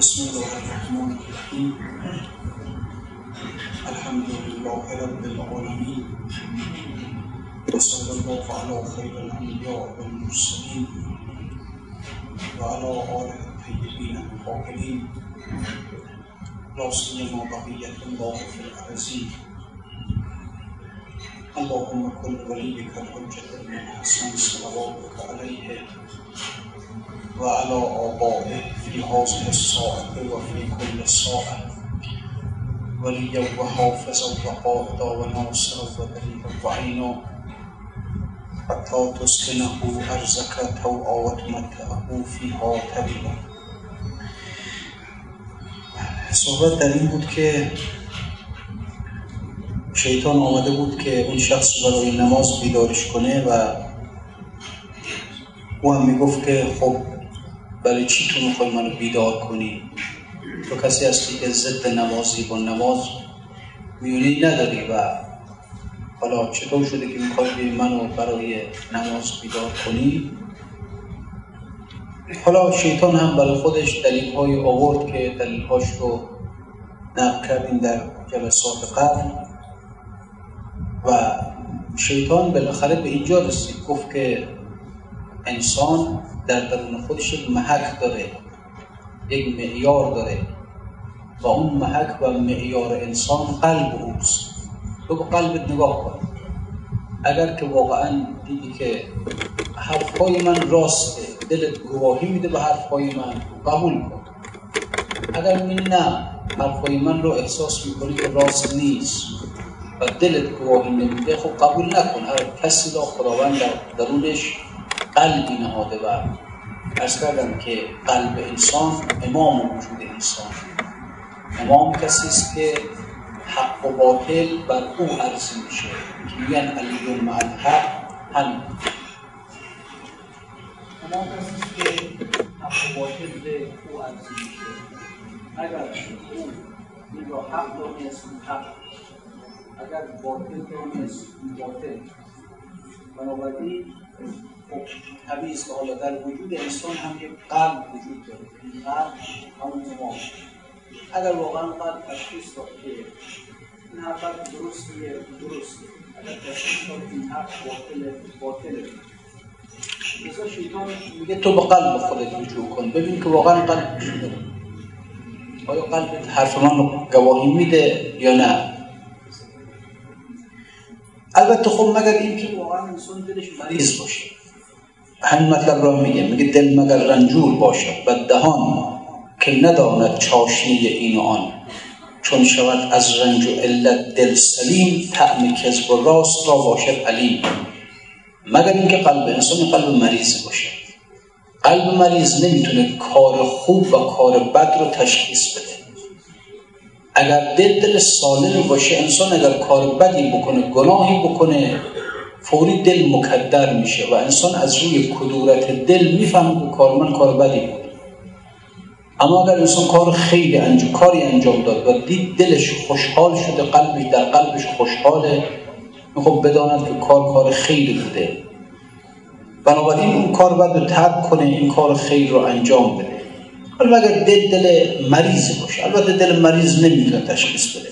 بسم الله الرحمن الرحيم. الحمد لله رب العالمين. وصلى الله على خير الأنبياء والمرسلين وعلى آله الطيبين الفاضلين لا سيما بقية الله في الارزين اللهم كن وليك الحجة من حسن صلواتك عليه وعلى آبائه في هذه الساعة وفي كل ساعة وليا وحافظا وقائدا وناصرا ودليلا وعينا حتى تسكنه أرزك توعا وتمتعه فيها طويلا صحبت در این بود که شیطان آمده بود که اون شخص برای نماز بیدارش کنه و او هم می‌گفت که خب برای چی تو می‌خوای منو بیدار کنی؟ تو کسی هستی که ضد نمازی با نماز میونی نداری و حالا چطور شده که می‌خوای منو برای نماز بیدار کنی؟ حالا شیطان هم برای خودش دلیل های آورد که دلیل هاش رو نقل کردیم در جلسات قبل و شیطان بالاخره به اینجا رسید. گفت که انسان در درون خودش یک محک داره. یک معیار داره. و اون محک و معیار انسان قلب اوست. تو به قلبت نگاه کن. اگر که واقعا دیدی که حرفهای من راسته دلت گواهی میده به حرفهای من قبول کن. اگر می نه حرفهای من رو احساس می‌کنی که راست نیست و دلت گواهی نمیده خب قبول نکن. هر کسی را خداوند در درونش قلبی نهاده و ارز کردم که قلب انسان امام وجود انسان. امام کسی است که حق و باطل بر او عرضه میشه. که میگن علی مع الحق همین. امام کسی که حق و باطل به او عرضه میشه. اگر او این را حق دانست حق. اگر باطل دانست باطل. بنابراین خب طبیعی که حالا در وجود انسان هم یک قلب وجود داره. این قلب همون امام اگر واقعا قلب تشخیص داد که این حرف درستیه درسته. اگر تشخیص داد این حرف باطله باطله مثلا شیطان میگه تو به قلب خودت رجوع کن. ببین که واقعا قلب وجود داره. آیا قلبت حرف من رو گواهی میده یا نه؟ البته خب مگر اینکه واقعا انسان دلش مریض باشه. همین مطلب را میگه. میگه دل مگر رنجور باشد و دهان که نداند چاشنی این و آن. چون شود از رنج و علت دل سلیم طعم کذب و راست را باشد علیم. مگر اینکه قلب انسان قلب مریض باشه. قلب مریض نمی‌تونه کار خوب و کار بد رو تشخیص بده. اگر دل دل سالم باشه انسان اگر کار بدی بکنه گناهی بکنه فوری دل مکدر میشه و انسان از روی کدورت دل می‌فهمه که کار من کار بدی بود. اما اگر انسان کار خیلی انجام کاری انجام داد و دید دلش خوشحال شده قلبش در قلبش خوشحاله خب بداند که کار کار خیلی بوده بنابراین اون کار باید رو ترک کنه این کار خیر رو انجام بده. ولی اگر دل دل مریض باشه البته دل مریض نمی‌تونه تشخیص بده.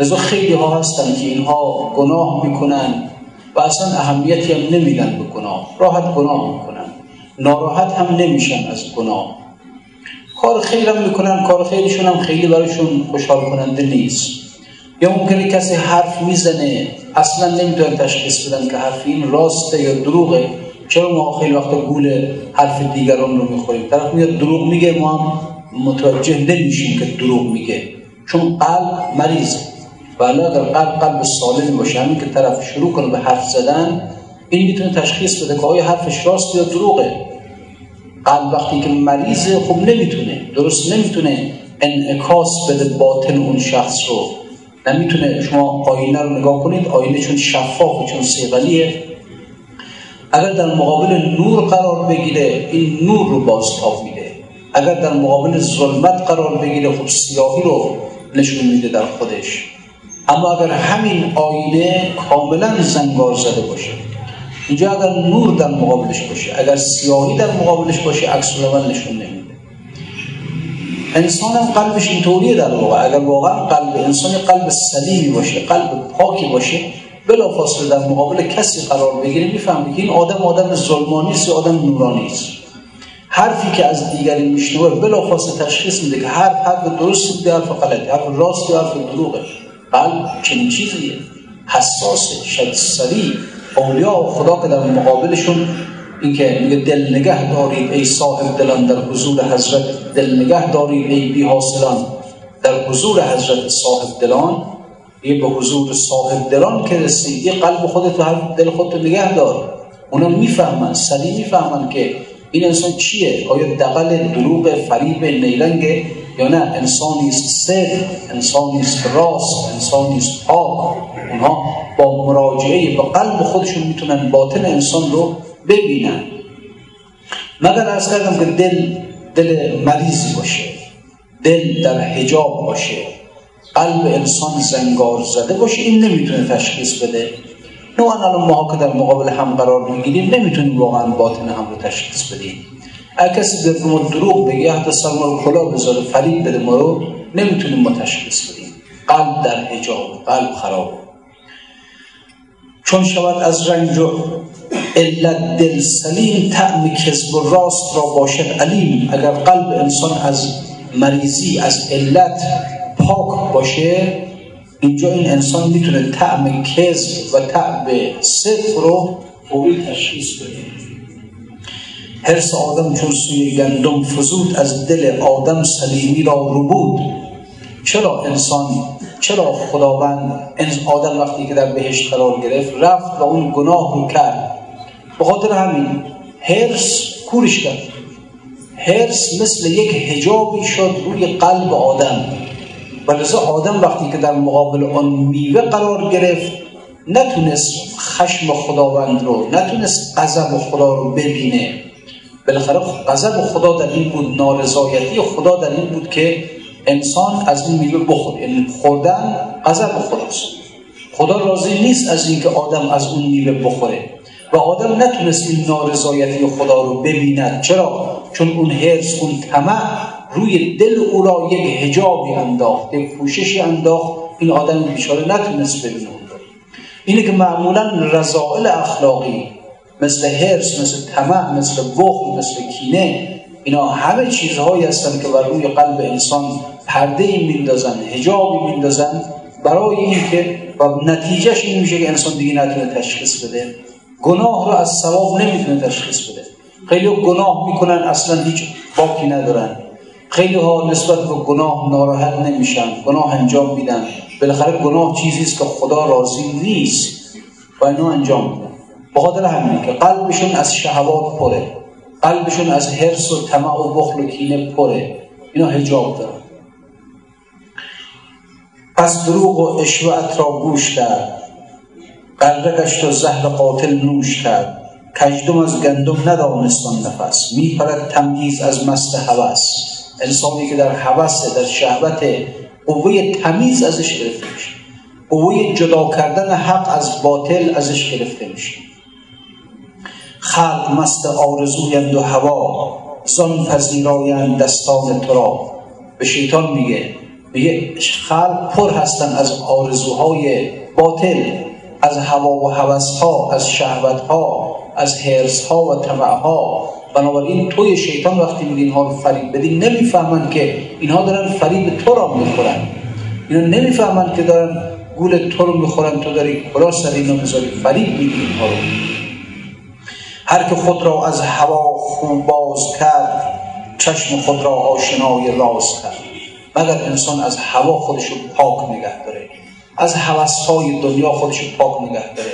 لذا خیلی ها هستن که اینها گناه می‌کنن. و اصلا اهمیتی هم نمیدن به گناه. راحت گناه می‌کنن. ناراحت هم نمیشن از گناه. کار خیر هم می‌کنن کار خیرشون هم خیلی برایشون خوشحال کننده نیست. یا ممکنه کسی حرف می‌زنه اصلا نمی‌تونن تشخیص بدن که حرف این راسته یا دروغه. چرا ما خیلی وقتا گول حرف دیگران رو می‌خوریم؟ طرف میاد دروغ میگه ما هم متوجه نمیشیم که دروغ میگه. چون قلب مریضه. ولی اگر قلب قلب سالمی باشه که طرف شروع کنه به حرف زدن این می‌تونه تشخیص بده که آیا حرفش راست یا دروغه. قلب وقتی که مریضه خب نمی‌تونه درست نمی‌تونه انعکاس بده باطن اون شخص رو. نمی‌تونه شما آینه رو نگاه کنید آینه چون شفاف و چون سیغلیه اگر در مقابل نور قرار بگیره این نور رو بازتاب میده. اگر در مقابل ظلمت قرار بگیره خب سیاهی رو نشون میده در خودش. اما اگر همین آینه کاملا زنگار زده باشه اینجا اگر نور در مقابلش باشه اگر سیاهی در مقابلش باشه عکس العمل نشون نمیده. انسان قلبش اینطوریه در واقع. اگر واقعا قلب انسان قلب سلیمی باشه قلب پاکی باشه بلافاصله در مقابل کسی قرار بگیره می‌فهمه که این آدم آدم ظلمانی است آدم نورانی است. حرفی که از دیگری میشنوه بلافاصله تشخیص میده که هر حرف درست بوده حرف غلطه حرف راست حرف دروغه. قلب چنین چیزیه حساس شد سریع اولیاء خدا که در مقابلشون اینکه میگه دل نگه دارید ای صاحب دلان در حضور حضرت دل نگه دارید ای بی حاصلان در حضور حضرت صاحب دلان. یه به حضور صاحب دلان که رسید قلب خودت و هر دل خودت نگه دار. اونا می‌فهمن سریع می‌فهمن که این انسان چیه؟ آیا دقل دروغ فریب نیرنگ یا نه؟ انسانی است صدق انسانی است راست انسانی است پاک. اونها با مراجعه به قلب خودشون می‌تونن باطن انسان رو ببینن. مگر از کردم که دل دل مریضی باشه دل در حجاب باشه قلب انسان زنگار زده باشه این نمی‌تونه تشخیص بده؟ نوعا الان ما که در مقابل هم قرار می‌گیریم نمی‌تونیم واقعا باطن هم رو تشخیص بدیم. اگه کسی به ما دروغ بگه حتی سر ما رو کلا بذاره فریب بده ما رو نمی‌تونیم ما تشخیص بدیم. قلب در حجاب قلب خراب. چون شود از رنج و علت دل سلیم تعم کذب و راست را باشد علیم. اگر قلب انسان از مریضی از علت پاک باشه اینجا این انسان می‌تونه طعم کذب و طعم صدق رو خوبی تشخیص بده. حرس آدم چون سوی گندم فزود از دل آدم سلیمی را رو بود. چرا انسان چرا خداوند آدم وقتی که در بهشت قرار گرفت رفت و اون گناه رو کرد؟ به خاطر همین حرس کورش کرد. حرس مثل یک هجابی شد روی قلب آدم. و لذا آدم وقتی که در مقابل آن میوه قرار گرفت نتونست خشم خداوند رو نتونست غضب خدا رو ببینه. بالاخره غضب خدا در این بود نارضایتی خدا در این بود که انسان از این میوه بخوره. یعنی خوردن غضب خداست. خدا راضی نیست از اینکه آدم از اون میوه بخوره. و آدم نتونست این نارضایتی خدا رو ببیند. چرا؟ چون اون حرص اون طمع روی دل او را یک حجابی انداخت یک پوششی انداخت. این آدم بیچاره نتونست ببینه اینه که معمولا رضائل اخلاقی مثل حرص مثل طمع مثل بخل مثل کینه. اینا همه چیزهایی هستن که بر روی قلب انسان پرده ای میندازن حجابی میندازن. برای اینکه و نتیجهش این میشه که انسان دیگه نتونه تشخیص بده. گناه رو از ثواب نمی‌تونه تشخیص بده. خیلی گناه می‌کنن اصلا هیچ باکی ندارن. خیلی ها نسبت به گناه ناراحت نمیشن گناه انجام میدن. بالاخره گناه چیزی است که خدا راضی نیست. و اینو انجام میدن بخاطر همین که قلبشون از شهوات پره قلبشون از حرس و طمع و بخل و کینه پره. اینا حجاب دارن. پس دروغ و اشوعت را گوش کرد. قلبه گشت و زهر قاتل نوش کرد. کجدم از گندم ندانستان نفس. میپرد تمییز از مست هوس. انسانی که در هوس در شهوت قوه تمیز ازش گرفته میشه. قوه جدا کردن حق از باطل ازش گرفته میشه. خلق مست آرزویند و هوا زان پذیرایند دستان تو را. به شیطان میگه میگه خلق پر هستن از آرزوهای باطل از هوا و ها از شهوت ها از حرس ها و طمع ها بنابراین توی شیطان وقتی میگه اینها رو فریب بدی نمی‌فهمن که اینها دارن فریب تو را می‌خورن. اینا نمی‌فهمن که دارن گول تو رو می‌خورن تو داری کلا سر اینا می‌ذاری فریب میدی اینها رو. هر که خود را از هوا خون باز کرد چشم خود را آشنای راز کرد. مگر انسان از هوا خودش پاک نگه داره؟ از های دنیا خودش پاک نگه داره؟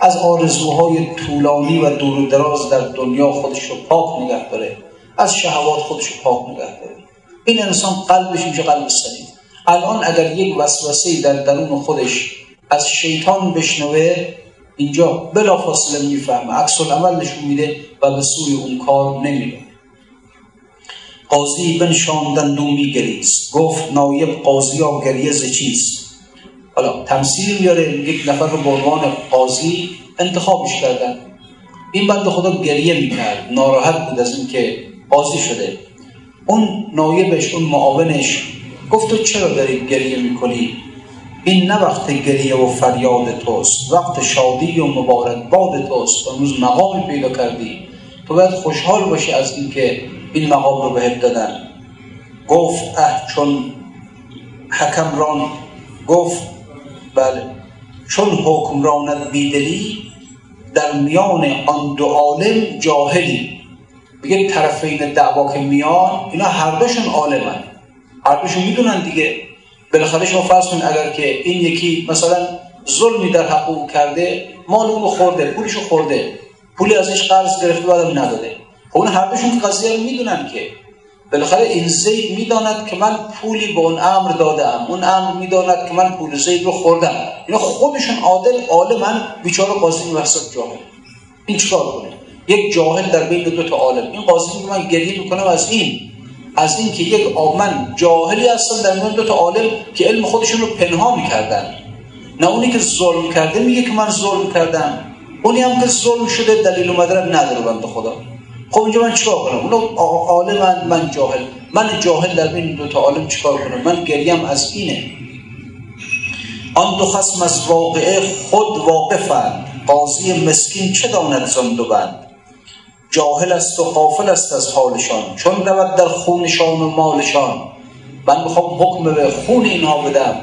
از آرزوهای طولانی و دور و دراز در دنیا خودش رو پاک نگه داره؟ از شهوات خودش رو پاک نگه داره؟ این انسان قلبش میشه قلب سلیم. الان اگر یک وسوسه در درون خودش از شیطان بشنوه اینجا بلافاصله می‌فهمه. عکس العمل نشون میده و به سوی اون کار نمیره قاضی بنشاندن دو میگریست گفت نایب قاضی ها گریه ز چیست؟ حالا تمثیل میاره یک نفر رو به عنوان قاضی انتخابش کردن. این بند خدا گریه می‌کرد. ناراحت بود از اینکه قاضی شده. اون نایبش اون معاونش گفت تو چرا داری گریه می‌کنی؟ این نه وقت گریه و فریاد توست وقت شادی و مبارک باد توست. امروز مقامی پیدا کردی. تو باید خوشحال باشی از اینکه این مقام رو بهت دادن. گفت اه چون حکمران گفت بله چون حکمراند بیدلی در میان آن دو عالم جاهلی. بگه طرفین دعوا که میان اینا هر دوشون عالمن. هر دوشون می‌دونن دیگه. بالاخره شما فرض کنید اگر که این یکی مثلا ظلمی در حق او کرده مال اونو خورده پولشو خورده پولی ازش قرض گرفته بعدم نداده. خب اون هر دوشون قضیه رو می‌دونن که. بالاخره این زید می‌داند که من پولی به اون امر دادم. اون امر می‌داند که من پول زید رو خوردم. اینا خودشون عادل عالمن بیچاره قاضی وسط جاهل. این چیکار کنه؟ یک جاهل در بین دو تا عالم. این قاضی من گریه می‌کنم از این. از این که یک من جاهلی هستم در میان دو تا عالم که علم خودشون رو پنهان می‌کردن. نه اونی که ظلم کرده میگه که من ظلم کردم. اونی هم که ظلم شده دلیل و مدرک نداره بنده خدا. خب اینجا من چیکار کنم؟ اون عالم من, من جاهل. من جاهل در بین دو تا عالم چیکار کنم؟ من گریم از اینه. آن دو خصم از واقعه خود واقفند. قاضی مسکین چه داند زند و بند جاهل است و قافل است از حالشان. چون رود در خونشان و مالشان. من می‌خوام حکم به خون اینها بدم.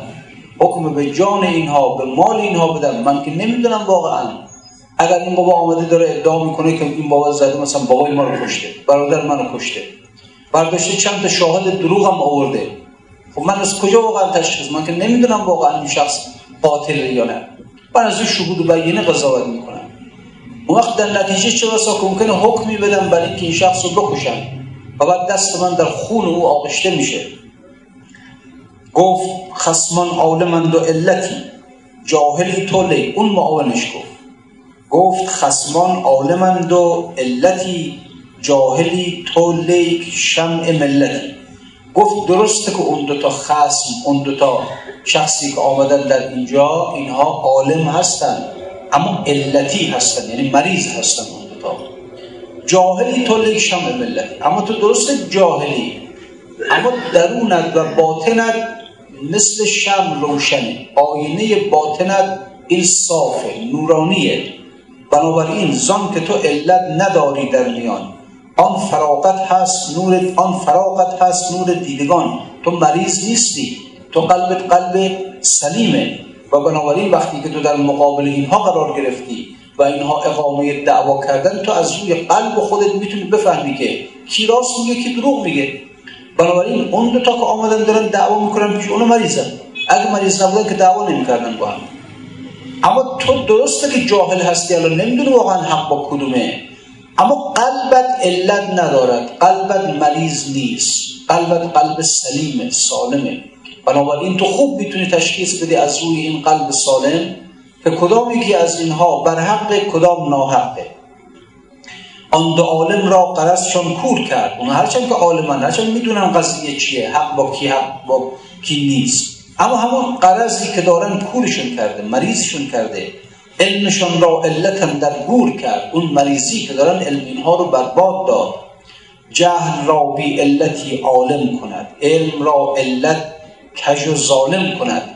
حکم به جان اینها به مال اینها بدم. من که نمی‌دونم واقعا. اگر این بابا آمده داره ادعا می‌کنه که این بابا زده مثلا بابای ما رو کشته برادر منو کشته. برداشته چند تا شاهد دروغ هم آورده. خب من از کجا واقعا تشخیص؟ من که نمی‌دونم واقعا این شخص قاتل یا نه. من از شهود و بیینه قضاوت می‌کنم. وقت در نتیجه چه بسا که ممکنه حکمی بدم برای اینکه این شخص رو بکشم. و بعد دست من در خون او آغشته میشه. گفت خسمان عالمند و علتی جاهلی تولی اون معاونش گفت گفت خسمان عالمند و علتی جاهلی تولی شمع ملتی. گفت درسته که اون دوتا خسم اون دوتا شخصی که آمدن در اینجا اینها عالم هستند. اما علتی هستن یعنی مریض هستن اون دوتا جاهلی تو شم ملت. اما تو درست جاهلی. اما درونت و باطنت مثل شم روشنه. آینه باطنت این صافه نورانیه. بنابراین زان که تو علت نداری در میان. آن فراغت هست نور آن فراغت هست نور دیدگان. تو مریض نیستی. تو قلبت قلب سلیمه. و بنابراین وقتی که تو در مقابل اینها قرار گرفتی و اینها اقامه دعوا کردن تو از روی قلب خودت می‌تونی بفهمی که کی راست میگه کی دروغ میگه. بنابراین اون دو تا که آمدن دارن دعوا می‌کنن پیش اونو مریضن اگه مریض نبودن که دعوا نمی‌کردن با هم. اما تو درسته که جاهل هستی الان نمی‌دونی واقعا حق با کدومه. اما قلبت علت ندارد. قلبت مریض نیست. قلبت قلب سلیمه سالمه. بنابراین تو خوب می‌تونی تشخیص بدی از روی این قلب سالم که کدام یکی از اینها بر حق کدام ناحقه. آن دو عالم را قرصشان کور کرد. اون هرچند که عالمان هرچند می‌دونن قضیه چیه حق با کی حق با کی نیست. اما همون قرضی که دارن کورشون کرده مریضشون کرده. علمشان را علتم در گور کرد. اون مریضی که دارن علم اینها رو برباد داد. جهل را بی علتی عالم کند. علم را علت کج و ظالم کند.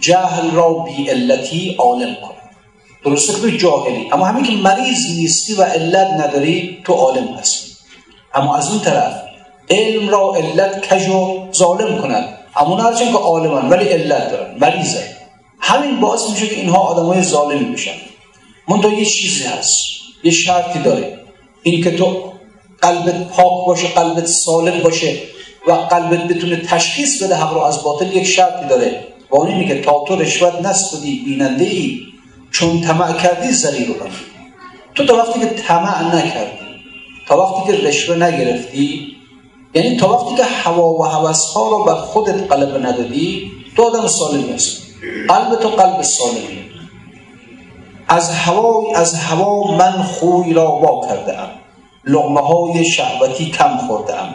جهل را بی علتی عالم کند. درسته تو جاهلی اما همین که مریض نیستی و علت نداری تو عالم هستی. اما از اون طرف علم را علت کج و ظالم کند. اما هرچند که عالمان ولی علت دارن مریضه همین باعث میشه که اینها آدم های ظالمی بشن. منتها یه چیزی هست یه شرطی داره. این که تو قلبت پاک باشه قلبت سالم باشه. و قلبت بتونه تشخیص بده حق رو از باطل یک شرطی داره. با اون اینه که تا تو رشوت نستدی بیننده ای چون طمع کردی زری رو تو تا وقتی که طمع نکردی تا وقتی که رشوه نگرفتی یعنی تا وقتی که هوا و هوس ها رو بر خودت قلب ندادی تو آدم سالمی هست قلب تو قلب سالمی. از هوا از هوا من خوی را وا کرده ام لغمه های شهوتی کم خورده ام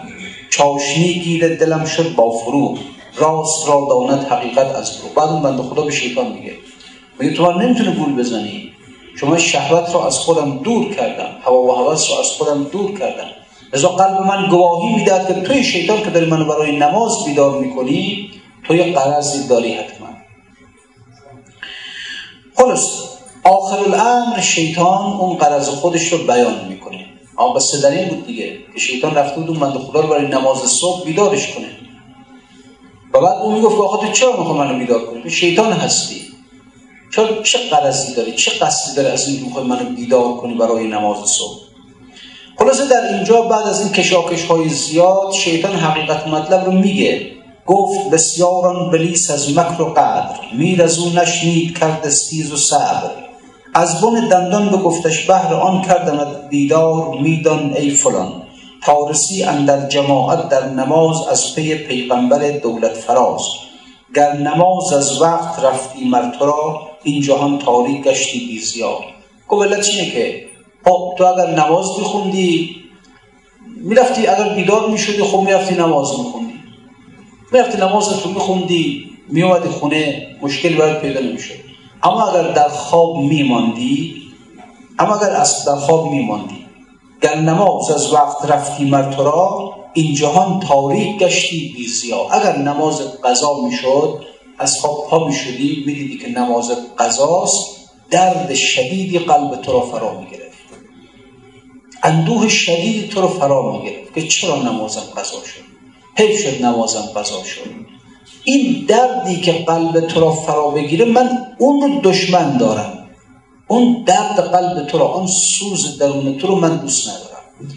چاشنی گیره دلم شد با فرو راست را داند حقیقت از فرو بعد اون بنده خدا به شیطان میگه. میگه تو نمی‌تونه گول بزنی. شما شهوت را از خودم دور کردم. هوا و هوس را از خودم دور کردم. لذا قلب من گواهی می‌دهد که توی شیطان که داری منو برای نماز بیدار می‌کنی توی قرضی داری حتما. خلاص. آخر الامر شیطان اون قرض خودش رو بیان می‌کنه. آقا قصه بود دیگه که شیطان رفته بود اون بنده خدا رو برای نماز صبح بیدارش کنه. و بعد اون می‌گفت آقا تو چرا می‌خوای منو بیدار کنی؟ شیطان هستی. چرا چه قرضی داری چه قصدی داره از این می‌خوای منو بیدار کنی برای نماز صبح؟ خلاصه در اینجا بعد از این کشاکش های زیاد شیطان حقیقت مطلب رو میگه. گفت بسیاران بلیس از مکر و قدر میر از نشنید کرد استیز و صبر. از بن دندان به گفتش بهر آن کردمت بیدار میدان ای فلان. تارسی اندر جماعت در نماز از پی پیغمبر دولت فراز. گر نماز از وقت رفتی مر تو را این جهان تاریک گشتی بی زیاد گفت چیه که خب تو اگر نماز میخوندی می‌رفتی اگر بیدار می‌شدی خب می‌رفتی نماز میخوندی. می‌رفتی نماز تو میخوندی میومدی خونه مشکل برات پیدا نمی‌شد. اما اگر در خواب میماندی اما اگر از در خواب میماندی گر نماز از وقت رفتی مر تو را این جهان تاریک گشتی بی زیا اگر نماز قضا می‌شد از خواب پا می‌شدی می‌دیدی که نماز قضاست درد شدیدی قلب تو را فرا می‌گرفت. اندوه شدیدی تو رو فرا می‌گرفت که چرا نمازم قضا شد؟ حیف شد نمازم قضا شد. این دردی که قلب تو را فرا بگیره من اون رو دشمن دارم. اون درد قلب تو را آن سوز درون تو رو من دوست ندارم.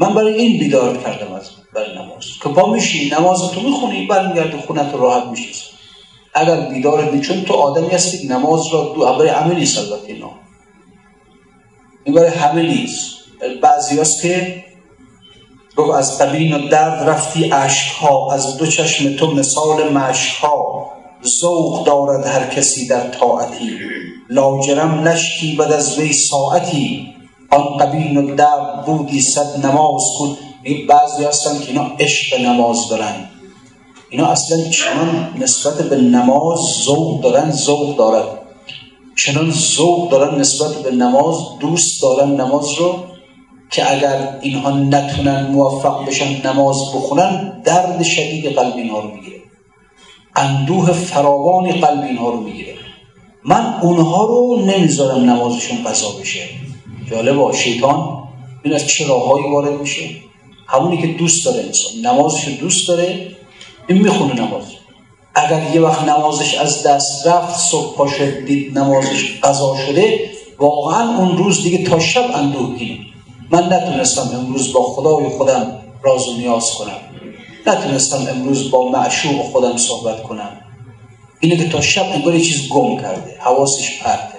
من برای این بیدار کردم از برای نماز. که پا میشی نماز تو می‌خونی برمیگردی خونت رو راحت میشی. اگر بیدار چون تو آدمی هستی نماز را دو برای نیست البته اینا. این برای همه نیست. بعضی هست که گفت از قبین و درد رفتی ها از دو چشم تو مثال ها ذوق دارد هر کسی در طاعتی. لاجرم لشکی بد از وی ساعتی. آن قبین و درد بودی صد نماز کن بعضی هستن که اینا عشق نماز دارن. اینا اصلا چنان نسبت به نماز ذوق دارن ذوق دارد. چنان ذوق دارن نسبت به نماز دوست دارن نماز رو. که اگر اینها نتونن موفق بشن نماز بخونن درد شدید قلب اینها رو می‌گیره. اندوه فراوانی قلب اینها رو می‌گیره. من اونها رو نمی‌ذارم نمازشون قضا بشه. جالبا شیطان این از چه راههایی وارد میشه؟ همونی که دوست داره انسان. نمازش دوست داره این می‌خونه نماز. اگر یه وقت نمازش از دست رفت صبح پاشه دید نمازش قضا شده واقعا اون روز دیگه تا شب اندوهگینه من نتونستم امروز با خدای خودم راز و نیاز کنم. نتونستم امروز با معشوق خودم صحبت کنم. اینه که تا شب انگار چیز گم کرده حواسش پرته.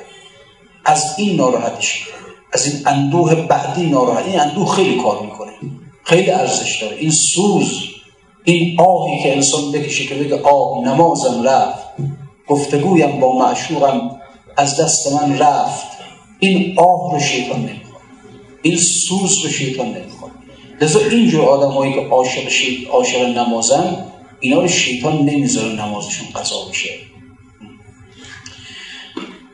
از این ناراحتش از این اندوه بعدی ناراحت این اندوه خیلی کار می‌کنه. خیلی ارزش داره. این سوز این آهی که انسان بکشه که بگه آه نمازم رفت گفتگویم با معشوقم از دست من رفت. این آه رو شیطان این سوز به شیطان نمی‌خواد. لذا اینجور آدم هایی که عاشق شید عاشق نمازن اینا رو شیطان نمی‌ذاره نمازشون قضا بشه.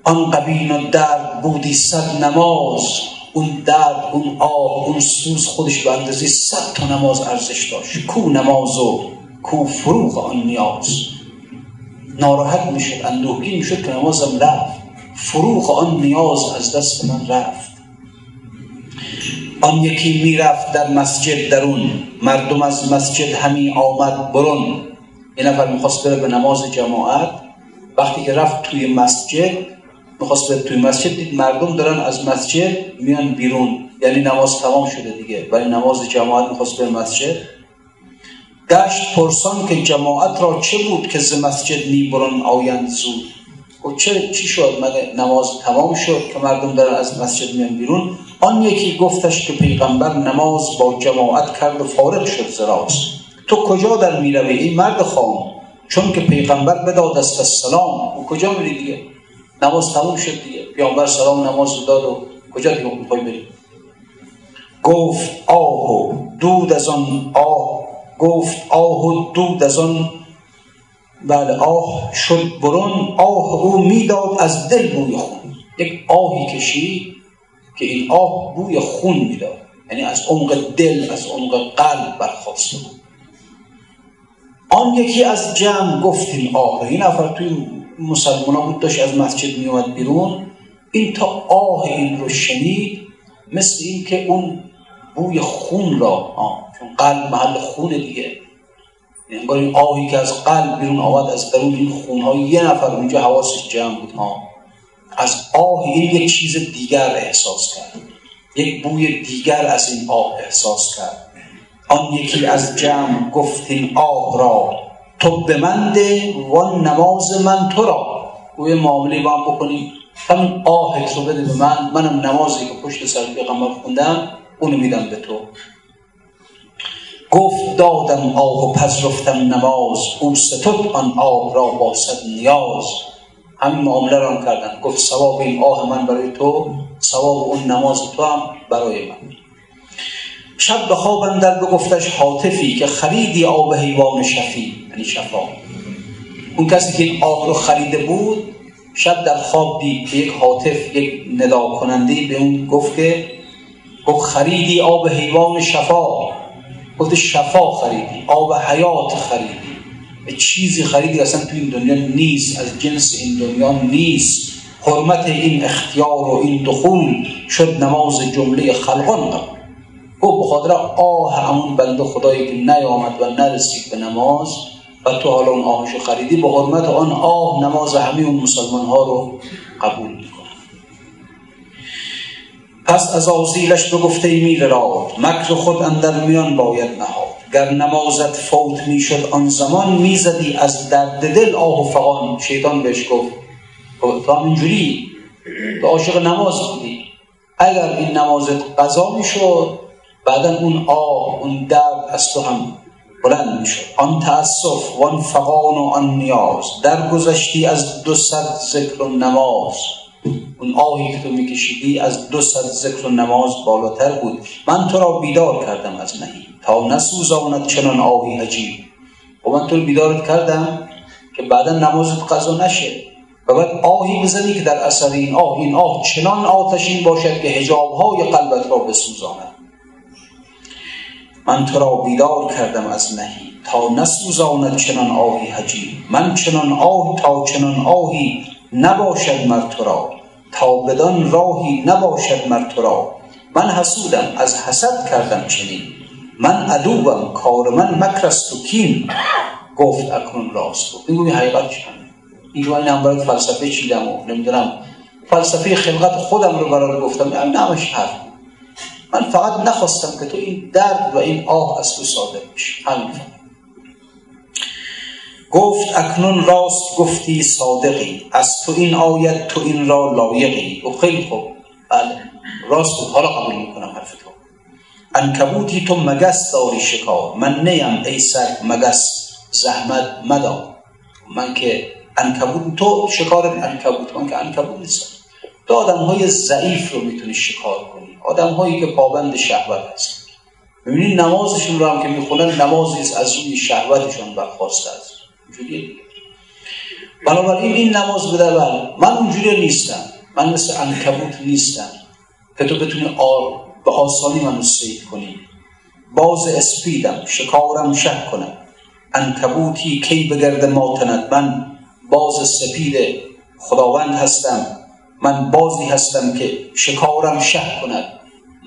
آن قبیل و درد بودی صد نماز اون درد اون آب اون سوز خودش به اندازه صد تا نماز ارزش داشت. کو نماز و کو فروغ آن نیاز. ناراحت می‌شد اندوهگین می‌شد که نمازم رفت. فروغ آن نیاز از دست من رفت. آن یکی می‌رفت در مسجد درون. مردم از مسجد همی آمد برون. این نفر می‌خواست بره به نماز جماعت. وقتی که رفت توی مسجد می‌خواست بره توی مسجد دید مردم دارن از مسجد میان بیرون. یعنی نماز تمام شده دیگه. ولی نماز جماعت می‌خواست بره مسجد. گشت پرسان که جماعت را چه بود که ز مسجد می‌برن آیند زود؟ و چه چی شد؟ مگه نماز تمام شد که مردم دارن از مسجد میان بیرون؟ آن یکی گفتش که پیغمبر نماز با جماعت کرد و فارغ شد زراز تو کجا در می‌روی این مرد خام؟ چون که پیغمبر بداد است السلام. و کجا میری دیگه؟ نماز تموم شد دیگه. پیغمبر سلام نماز داد و کجا دیگه پای بری؟ گفت آه و دود از آن آه. گفت آه و دود از آن بله آه شد برون. آه او می‌داد از دل بوی خون. یک آهی کشید. که این آب بوی خون می‌داد یعنی از عمق دل از عمق قلب برخواسته بود آن یکی از جمع گفت این آه این نفر توی مسلمان بود داشت از مسجد میومد بیرون. این تا آه این رو شنید مثل این که اون بوی خون را چون قلب محل خون دیگه. انگار این آهی که از قلب بیرون آمد از درون این خونها یه نفر اونجا حواسش جمع بود. ها از آه یک چیز دیگر احساس کرد. یک بوی دیگر از این آه احساس کرد. آن یکی از جمع گفت این آه را تو به من ده و نماز من تو را. گوی معامله با هم بکنی همین آهت رو بده به من منم نمازی که پشت سر پیغمبر خوندم اونو میدم به تو. گفت دادم آب و پذرفتم نماز او ستد آن آب را با صد نیاز. همین معامله را کردن گفت ثواب این آه من برای تو ثواب اون نماز تو هم برای من شب به خواب اندر بگفتش حاطفی که خریدی آب حیوان شفی یعنی شفا اون کسی که این آب رو خریده بود شب در خواب دید یک حاطف یک ندا کننده به اون گفت که گفت خریدی آب حیوان شفا گفت شفا خریدی آب حیات خریدی چیزی خریدی اصلا تو این دنیا نیست از جنس این دنیا نیست. حرمت این اختیار و این دخول شد نماز جمله خلقان قبول گفت بخاطر آه همون بنده خدایی که نیامد و نرسید به نماز و تو حالا اون آهشو خریدی به حرمت آن آه نماز همه اون مسلمان ها رو قبول می‌کنه پس از آزیلش بگفته میره را مکر خود اندر میان باید نهاد. گر نمازت فوت می‌شد آن زمان می‌زدی از درد دل آه و فقان شیطان بهش گفت تو اینجوری تو عاشق نماز بودی. اگر این نمازت قضا می‌شد بعدا اون آه اون درد از تو هم بلند می‌شد. آن تأسف و آن فقان و آن نیاز. در گذشتی از دو صد ذکر و نماز. اون آهی که تو میکشیدی از دو صد ذکر و نماز بالاتر بود. من تو را بیدار کردم از نهی. تا نسوزاند چنان آهی عجیب و من تو بیدارت کردم که بعدا نمازت قضا نشه. و بعد آهی بزنی که در اثر این آه این آه چنان آتشین باشد که هجابهای قلبت را بسوزاند. من تو را بیدار کردم از نهی. تا نسوزاند چنان آهی حجیب. من چنان آه تا چنان آهی نباشد مر تو را. تا بدان راهی نباشد مر تو را. من حسودم از حسد کردم چنین. من عدوبم کار من مکر است و کین. گفت اکنون راست گفت. این حقیقت چند این رو این برای فلسفه چیدم و نمی‌دونم. فلسفه خلقت خودم رو برای گفتم. این نمش حرف. من فقط نخواستم که تو این درد و این آه از تو صادر همین. گفت اکنون راست گفتی صادقی. از تو این آیت تو این را لایقی. و خیلی خوب. بله. راست حالا قبول می‌کنم حرف تو انکبوتی تو مگس داری شکار. من نیم ای سر مگس زحمت مدا من که انکبوت تو شکار انکبوت من که انکبوت نیستم. تو آدم های ضعیف رو می‌تونی شکار کنی. آدم هایی که پابند شهوت هست می‌بینی نمازشون رو هم که می‌خونن نمازی از روی شهوتشون برخواسته است. اینجوریه بنابراین این نماز بده من اونجوری نیستم. من مثل انکبوت نیستم که تو بتونی آر به آسانی منو سید کنی. باز اسپیدم شکارم شه کنم. انکبوتی کی بگرد ماتند من باز سپید خداوند هستم. من بازی هستم که شکارم شه کند.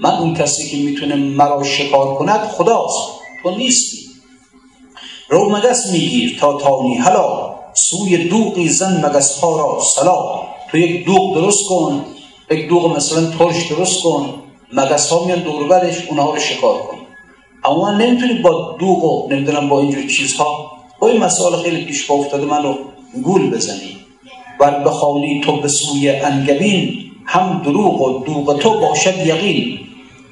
من اون کسی که می‌تونه مرا شکار کند خداست. تو نیستی. رو مگس میگیر تا تانی حالا سوی دوغی زن مگس ها را سلا تو یک دوغ درست کن. یک دوغ مثلا ترش درست کن. مگس ها میان دوربرش اونها رو شکار کن اما نمی‌تونی با دوغ و نمی‌دونم با اینجور چیزها با این مسائل خیلی پیش افتاده من رو گول بزنی و بخوانی تو به سوی انگبین هم دروغ و دوغ تو باشد یقین.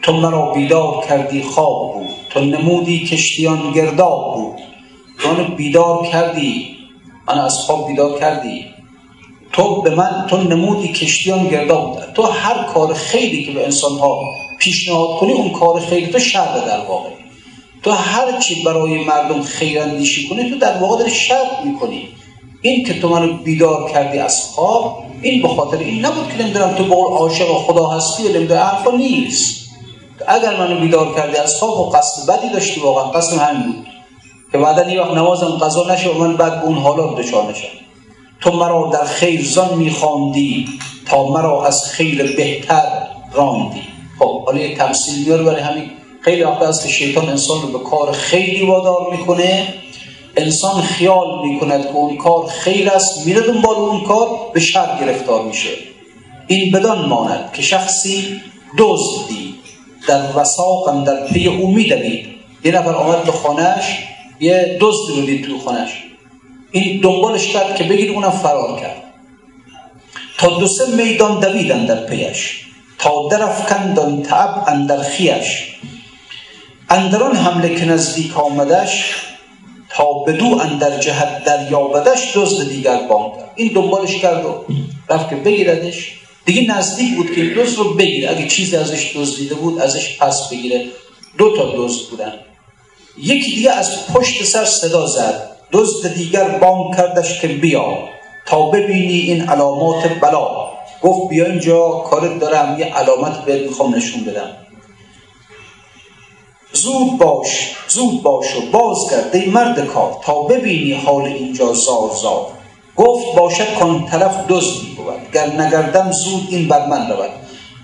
تو مرا بیدار کردی خواب بود تو نمودی کشتیان گرداب بود تو بیدار کردی من از خواب بیدار کردی. تو به من تو نمودی کشتیان گرداب بود تو هر کار خیلی که به انسان ها پیشنهاد کنی اون کار خیلی تو شر در واقع. تو هر چی برای مردم خیراندیشی کنی تو در واقع داری شر می‌کنی. این که تو منو بیدار کردی از خواب این به خاطر این نبود که نمی‌دونم تو بقول عاشق خدا هستی و نمی‌دونم حرفا نیست. اگر منو بیدار کردی از خواب و قصد بدی داشتی واقعا قصد همین بود. که بعدا یه وقت نمازم قضا نشه و من بعد اون حالات دچار نشم. تو مرا در خیر زان میخواندی تا مرا از خیر بهتر راندی. خب حالا یک تمثیل میاره برای همین. خیلی وقت است که شیطان انسان رو به کار خیلی وادار می‌کنه. انسان خیال می‌کند که اون کار خیر است میره دنبال اون کار به شر گرفتار میشه. این بدان ماند که شخصی دزدی در وساق در پی او میدوید یه نفر آمد به خانهش یه دزد رو دید توی خانهش این دنبالش کرد که بگیر اونم فرار کرد. تا دو سه میدان دویدن در پیش. تا درفکندان تعب اندر خیش. اندران حمله که نزدیک آمدش تا بدو اندر جهت دریابدش دزد دیگر بام کرد. این دنبالش کرد و رفت که بگیردش. دیگه نزدیک بود که دزد رو بگیره. اگه چیزی ازش دزدیده بود ازش پس بگیره. دو تا دزد بودن. یکی دیگه از پشت سر صدا زد. دزد دیگر بام کردش که بیا تا ببینی این علامات بلا. گفت بیا اینجا کارت دارم یه علامت بهت می‌خوام نشون بدم. زود باش زود باش و بازگرد ای مرد کار تا ببینی حال اینجا زار زار گفت باشد کن طرف دزدی بود گر نگردم زود این بر من رود.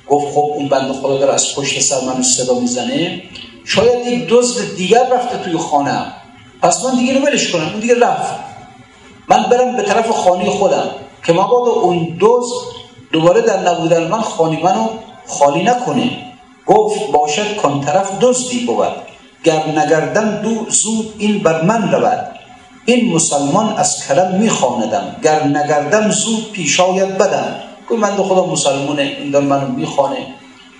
گفت خب اون بند خدا داره از پشت سر من صدا می‌زنه. شاید یک دزد دیگر رفته توی خانه. پس من دیگه ولش کنم. اون دیگه رفت. من برم به طرف خانه خودم که مبادا اون دزد دوباره در نبودن من خانی منو خالی نکنه. گفت باشد کن طرف دزدی بود. گر نگردم دو زود این بر من رود. این مسلمان از کرم میخواندم گر نگردم زود پیشاید بدم. گفت من دو خدا مسلمانه این دار منو می‌خوانه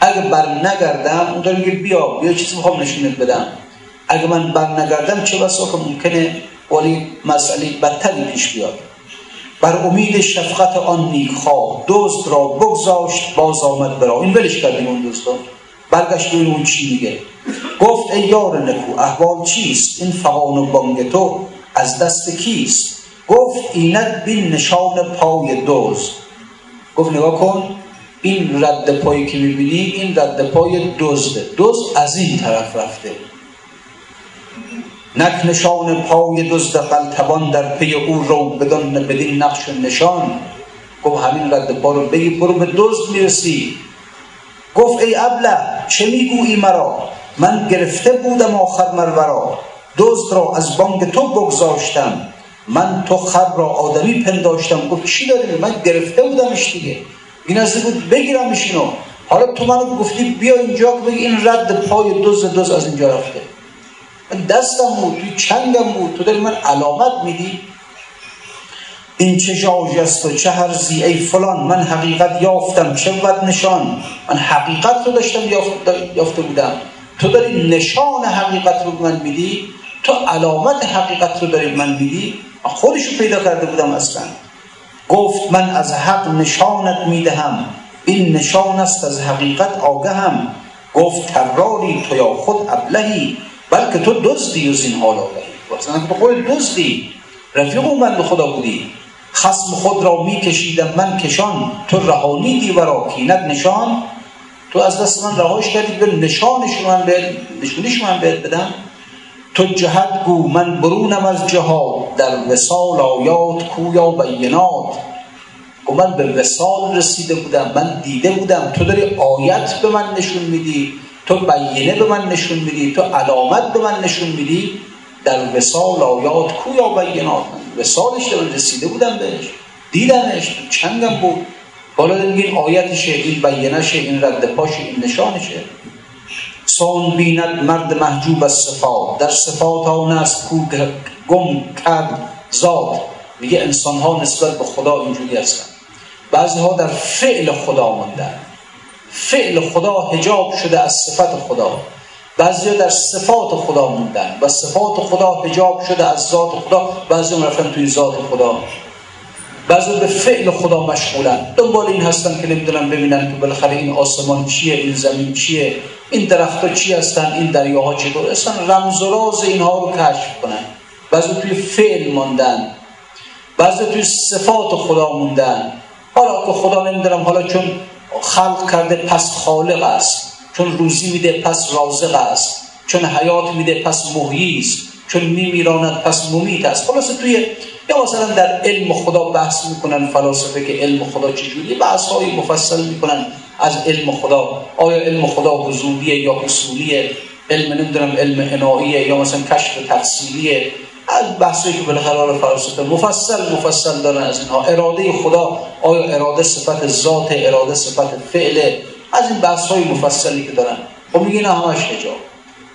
اگه بر نگردم اون داره میگه بیا بیا چیزی می‌خوام نشونت بدم. اگه من بر نگردم چه بسا ممکنه ولی مسئله بدتری پیش بیاد. بر امید شفقت آن نیکخواه دزد را بگذاشت باز آمد برا این ولش کردیم اون دوستا برگشت اون چی میگه. گفت ای یار نکو احوال چیست؟ این فقان و بانگ تو از دست کیست؟ گفت اینت بین نشان پای دزد. گفت نگاه کن این رد پایی که می‌بینی این رد پای دزده. دزد از این طرف رفته. نک نشان پای دزد قلتبان در پی او رو بدان بدین نقش نشان. گفت همین رد پا رو بگی برو به دزد می‌رسی. گفت ای ابله چه می‌گویی مرا؟ من گرفته بودم آخر مرورا. دزد را از بانگ تو بگذاشتم. من تو خر را آدمی پنداشتم. گفت چی داری؟ من گرفته بودمش دیگه. این از بود بگیرمش اینو. حالا تو منو گفتی بیا اینجا بگی این رد پای دزد دزد از اینجا رفته. دستم بود توی چنگم بود. تو داری من علامت میدی؟ این چه جاج است و چه هرزی ای فلان من حقیقت یافتم. چه ود نشان؟ من حقیقت رو داشتم یافته بودم. تو داری نشان حقیقت رو من میدی؟ تو علامت حقیقت رو داری من میدی؟ من خودشو پیدا کرده بودم اصلا. گفت من از حق نشانت می‌دهم. این نشان است از حقیقت آگهم. گفت تراری تو یا خود ابلهی. بلکه تو دزدی و زین حال آگهی مثلا تو خود دزدی. رفیق اون بند خدا بودی. خسم خود را می کشیدم من کشان. تو رهانیدی و کینت نشان. تو از دست من رهاش کردی به نشانش من به نشونش من بهت بدم. تو جهت گو من برونم از جهاد. در وسال آیات کویا بینات. و من به وسال رسیده بودم من دیده بودم. تو داری آیت به من نشون میدی. تو بیینه به من نشون میدی تو علامت به من نشون میدی. در وسال آیات کو یا بینات وسالش من رسیده بودم بهش. دیدمش تو چنگم بود. حالا میگین آیتشه این بیینشه این رد پاشه این نشانشه. سان بیند مرد محجوب از صفات. در صفات آن است کو گم کرد ذات. میگه انسان ها نسبت به خدا اینجوری هستن. بعضی ها در فعل خدا ماندن فعل خدا هجاب شده از صفت خدا. بعضی در صفات خدا موندن و صفات خدا هجاب شده از ذات خدا بعضی هم رفتن توی ذات خدا. بعضی به فعل خدا مشغولن. دنبال این هستن که نمی‌دونن ببینن که بالاخره این آسمان چیه این زمین چیه این درختها چی هستن این دریاها چطور هستن. رمز و راز اینها رو کشف کنن. بعضی توی فعل موندن. بعضی توی صفات خدا موندن. حالا که خدا نمی‌دونم حالا چون خلق کرده پس خالق است چون روزی میده پس رازق است چون حیات میده پس محیی است چون میمیراند پس ممیت است. خلاصه توی یا مثلا در علم خدا بحث می‌کنن فلاسفه که علم خدا چجوری بحث های مفصل می‌کنن از علم خدا. آیا علم خدا حضوریه یا اصولیه؟ علم نمی‌دونم علم اناییه یا مثلا کشف تفصیلیه؟ از بحثی که بالاخره فلاسفه مفصل مفصل دارن از اینها. اراده خدا آیا اراده صفت ذات اراده صفت فعل؟ از این بحث های مفصلی که دارن. خب میگه نه همش حجاب.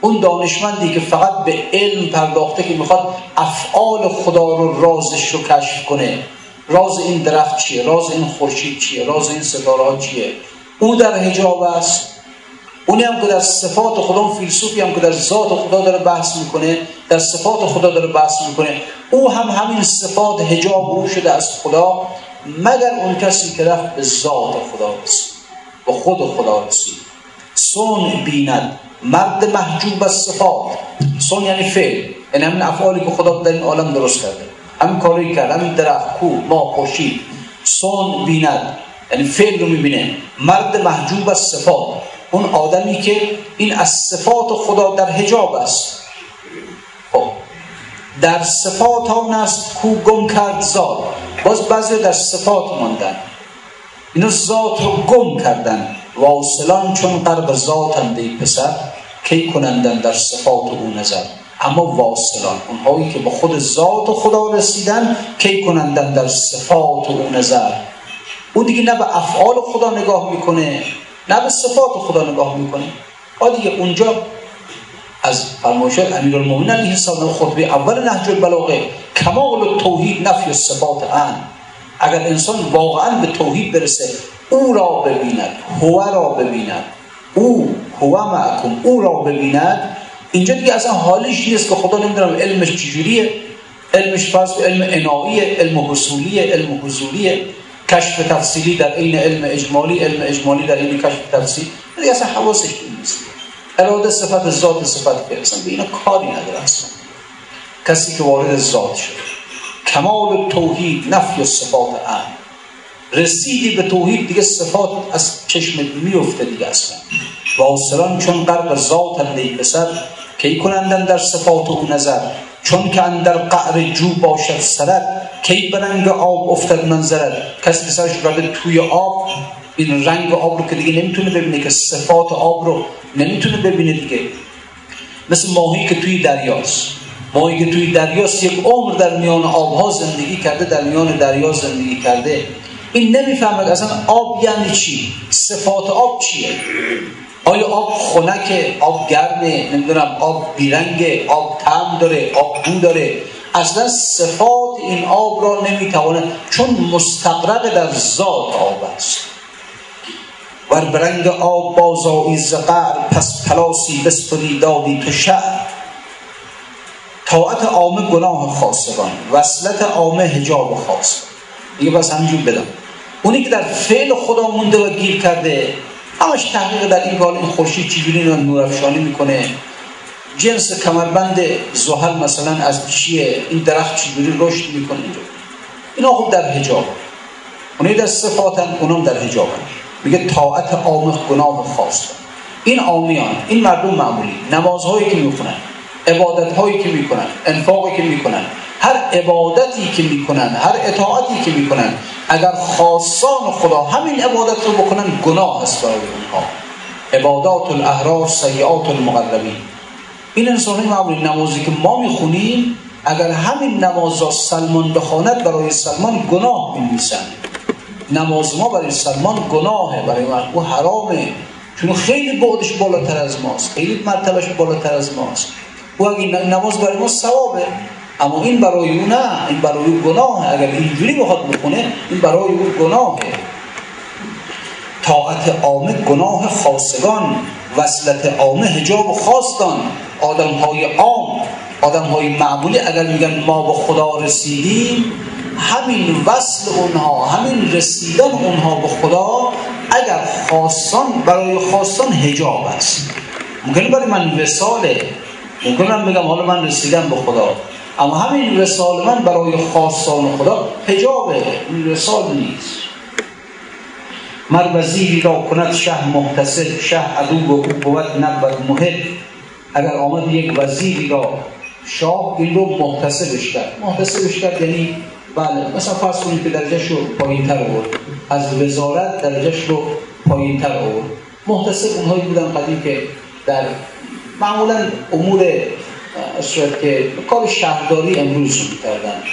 اون دانشمندی که فقط به علم پرداخته که می‌خواد افعال خدا رو رازش رو کشف کنه. راز این درخت چیه؟ راز این خورشید چیه؟ راز این ستاره چیه؟ او در حجاب است. اونی هم که در صفات خدا فیلسوفی هم که در ذات خدا داره بحث می‌کنه در صفات خدا داره بحث می‌کنه. او هم همین صفات حجاب او شده از خدا مگر اون کسی که رفت به ذات خدا رسید به خود خدا رسید. سون بیند مرد محجوب از صفات. سون یعنی فعل. یعنی همین افعالی که خدا در این عالم درست کرده. همین کاری کرد همین درخت کو ما خوشید سون بیند یعنی فعل رو می‌بینه. مرد محجوب از صفات. اون آدمی که این از صفات خدا در حجاب است. خب در صفات آن است کو گم کرد ذات. باز بعضی در صفات ماندن. اینو ذات رو گم کردن. واصلان چون قرب ذات ای پسر کی کنندن در صفات او نظر؟ اما واصلان اونهایی که به خود ذات خدا رسیدن کی کنندن در صفات او نظر؟ او دیگه نه به افعال خدا نگاه می‌کنه. نه به صفات خدا نگاه می‌کنه. دیگه اونجا از فرمایشات امیرالمومنین علیه السلام خطبه اول نهج البلاغه کمال توحید نفی صفات ان اگر انسان واقعا به توحید برسه او را ببیند هو را ببیند او هو معکم او را ببیند. اینجا دیگه اصلا حالش نیست که خدا نمی‌دونم علمش چجوریه. علمش فرض علم اناییه علم حصولیه علم حضوریه. کشف تفصیلی در این علم اجمالی علم اجمالی در این کشف تفصیلی دیگه اصلا حواسش نیست. اراده صفت ذات صفت که اصلا به اینا کاری نداره اصلا. کسی که وارد ذات شد کمال توحید نفی صفات ان رسیدی به توحید دیگه صفات از چشمت میفته دیگه اصلا. واصلان چون قرب ذات پسر کی کنندن در صفات او نظر؟ چون که اندر قعر جو باشد سرد کی به رنگ آب افتد منظرت کسی که سرش توی آب این رنگ آب رو که دیگه نمی‌تونه ببینه که صفات آب رو نمی‌تونه ببینه دیگه. مثل ماهی که توی دریاست. ماهی که توی دریاست یک عمر در میان آبها زندگی کرده در میان دریا زندگی کرده. این نمی‌فهمد اصلا آب یعنی چی؟ صفات آب چیه؟ آیا آب خنکه؟ آب گرمه نمی‌دونم آب بیرنگه آب تم داره آب بو داره. اصلا صفات این آب را نمی‌تواند چون مستقرق در ذات آب است. ور برنگ آب بازایی زقر پس پلاسی بستری دادی تو شهر طاعت عامه گناه خاصگان وصلت عامه هجاب خاص. دیگه بس همینجور بدم. اونی که در فعل خدا مونده و گیر کرده همش تحقیق در این کار این خورشید چجوری نورافشانی می‌کنه؟ جنس کمربند زحل مثلا از چیه؟ این درخت چجوری رشد می‌کنه اینجا؟ اینا خوب در حجاب. اونی در صفاتن اونم در حجابن. میگه طاعت عامق گناه خاص. این عامیان این مردم معمولی. نمازهایی که می‌خونن عبادتهایی که می‌کنن انفاقی که می‌کنن. هر عبادتی که می‌کنن هر اطاعتی که می‌کنن اگر خاصان خدا همین عبادت رو بکنن گناه است برای اونها. عبادات الاحرار سیعات المقربین. این انسان های معمولی نمازی که ما می‌خونیم اگر همین نماز را سلمان بخواند برای سلمان گناه میمیسن نماز ما برای سلمان گناهه برای من او حرامه. چون خیلی بعدش بالاتر از ماست خیلی مرتبش بالاتر از ماست. او اگه نماز برای ما ثوابه. اما این برای او نه این برای او گناهه اگر اینجوری بخواد بخونه این برای او گناهه طاعت عامه گناه خاصگان وصلت عامه هجاب خواستان آدم های عام آدم های معمولی اگر میگن ما به خدا رسیدیم همین وصل اونها همین رسیدن اونها به خدا اگر خواستان برای خواستان هجاب است ممکنه برای من وساله ممکنه بگم حالا من رسیدم به خدا اما همین وسال من برای خواستان خدا هجابه این وسال نیست. مر وزیری را کند شه محتسب شه عدو و بود نبود محب. اگر آمد یک وزیری را شاه این رو محتسبش کرد. محتسبش کرد یعنی بله مثلا فرض کنید که درجهش رو پایین تر آورد. از وزارت درجهش رو پایین تر آورد. محتسب اونهایی بودن قدیم که در معمولا امور که کار شهرداری امروز کردن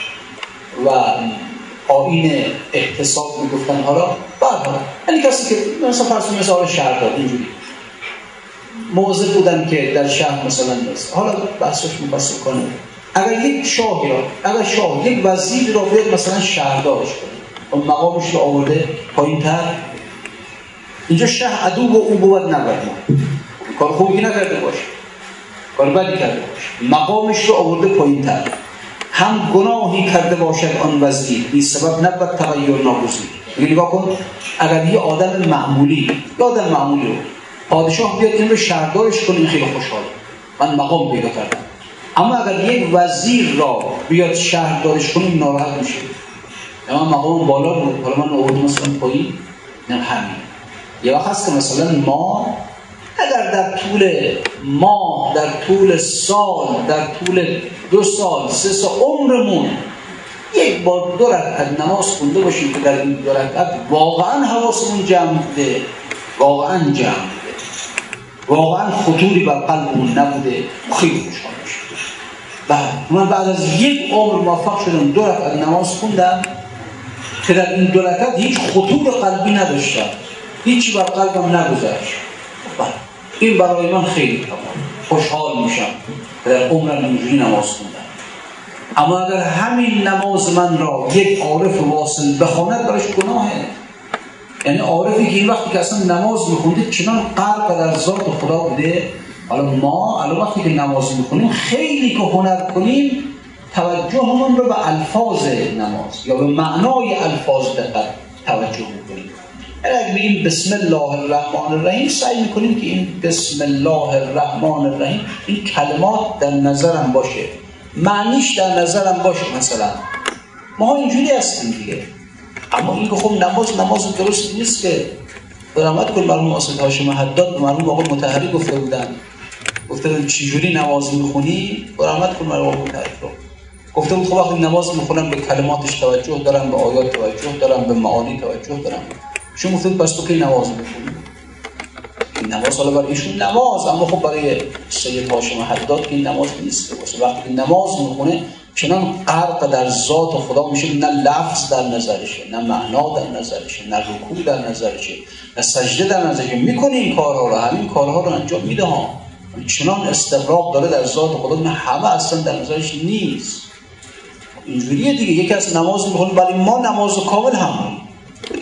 و آین احتساب می‌گفتن حالا. بعد یعنی کسی که مثلا فرض مثال شهردار اینجوری موضع بودن که در شهر مثلا نیست. حالا بحثش مفصل کنه. اگر یک شاهی را اگر شاه یک وزیر را بیاد مثلا شهردارش کنه و مقامش رو آورده پایین تر اینجا شه عدو و او بود نبود کار خوبی نکرده باشه. کار بدی کرده مقامش رو آورده پایین تر. هم گناهی کرده باشد آن وزیر. بی سبب نبود تغییر ناگزیر. یعنی نگاه کن اگر یه آدم معمولی یه آدم معمولی رو پادشاه بیاد این رو شهردارش کنه خیلی خوشحال. من مقام پیدا کردم. اما اگر یک وزیر را بیاد شهردارش کنه ناراحت میشه. من مقام بالا بود. حالا من آوردم مثلا پایین. نه همین. یه وقت هست که مثلا ما اگر در طول ماه در طول سال در طول دو سال سه سال عمرمون یک بار دو رکعت نماز خونده باشیم که در این دو رکعت واقعا حواسمون جمع بوده. واقعا جمع بوده. واقعا خطوری بر قلبمون نبوده. خیلی خوشحال بعد من بعد از یک عمر موفق شدم دو رکعت نماز خوندم که در این دو رکعت هیچ خطور قلبی نداشتم. هیچی بر قلبم نگذشت. این برای من خیلی تمام. خوشحال میشم در عمرم اینجوری نماز خوندم. اما اگر همین نماز من را یک عارف واصل بخواند برش گناهه. یعنی عارفی که این وقتی که اصلا نماز میخونده چنان قرق در ذات خدا بوده. حالا ما الان وقتی که نماز می‌خونیم خیلی که هنر کنیم توجهمون رو به الفاظ نماز یا به معنای الفاظ دقت توجه می‌کنیم. اگر بگیم بسم الله الرحمن الرحیم سعی می‌کنیم که این بسم الله الرحمن الرحیم این کلمات در نظرم باشه. معنیش در نظرم باشه مثلا. ما اینجوری هستیم دیگه. اما این خب نماز نماز درست نیست که. برامت کن مرموم آسد هاشم حداد مرموم آقا متحری گفته بودن. گفته بود چجوری نماز می‌خونی؟ برامت کن مرموم آقا متحری رو. گفته بود خب وقتی نماز می‌خونم به کلماتش توجه دارم به آیات توجه دارم به معانی توجه دارم. شما گفتید پس تو که نماز این نماز حالا برای ایشون نماز اما خب برای سید هاشم حداد که این نماز نیست باشه. وقتی که نماز می‌خونه چنان غرق در ذات خدا میشه نه لفظ در نظرشه نه معنا در نظرشه نه رکوع در نظرشه نه سجده در نظرشه. می‌کنه این کارها رو همین کارها رو انجام میده چنان استقراق داره در ذات خدا نه همه اصلا در نظرش نیست. اینجوریه دیگه. یکی از نماز می‌خونه ولی ما نماز کامل هم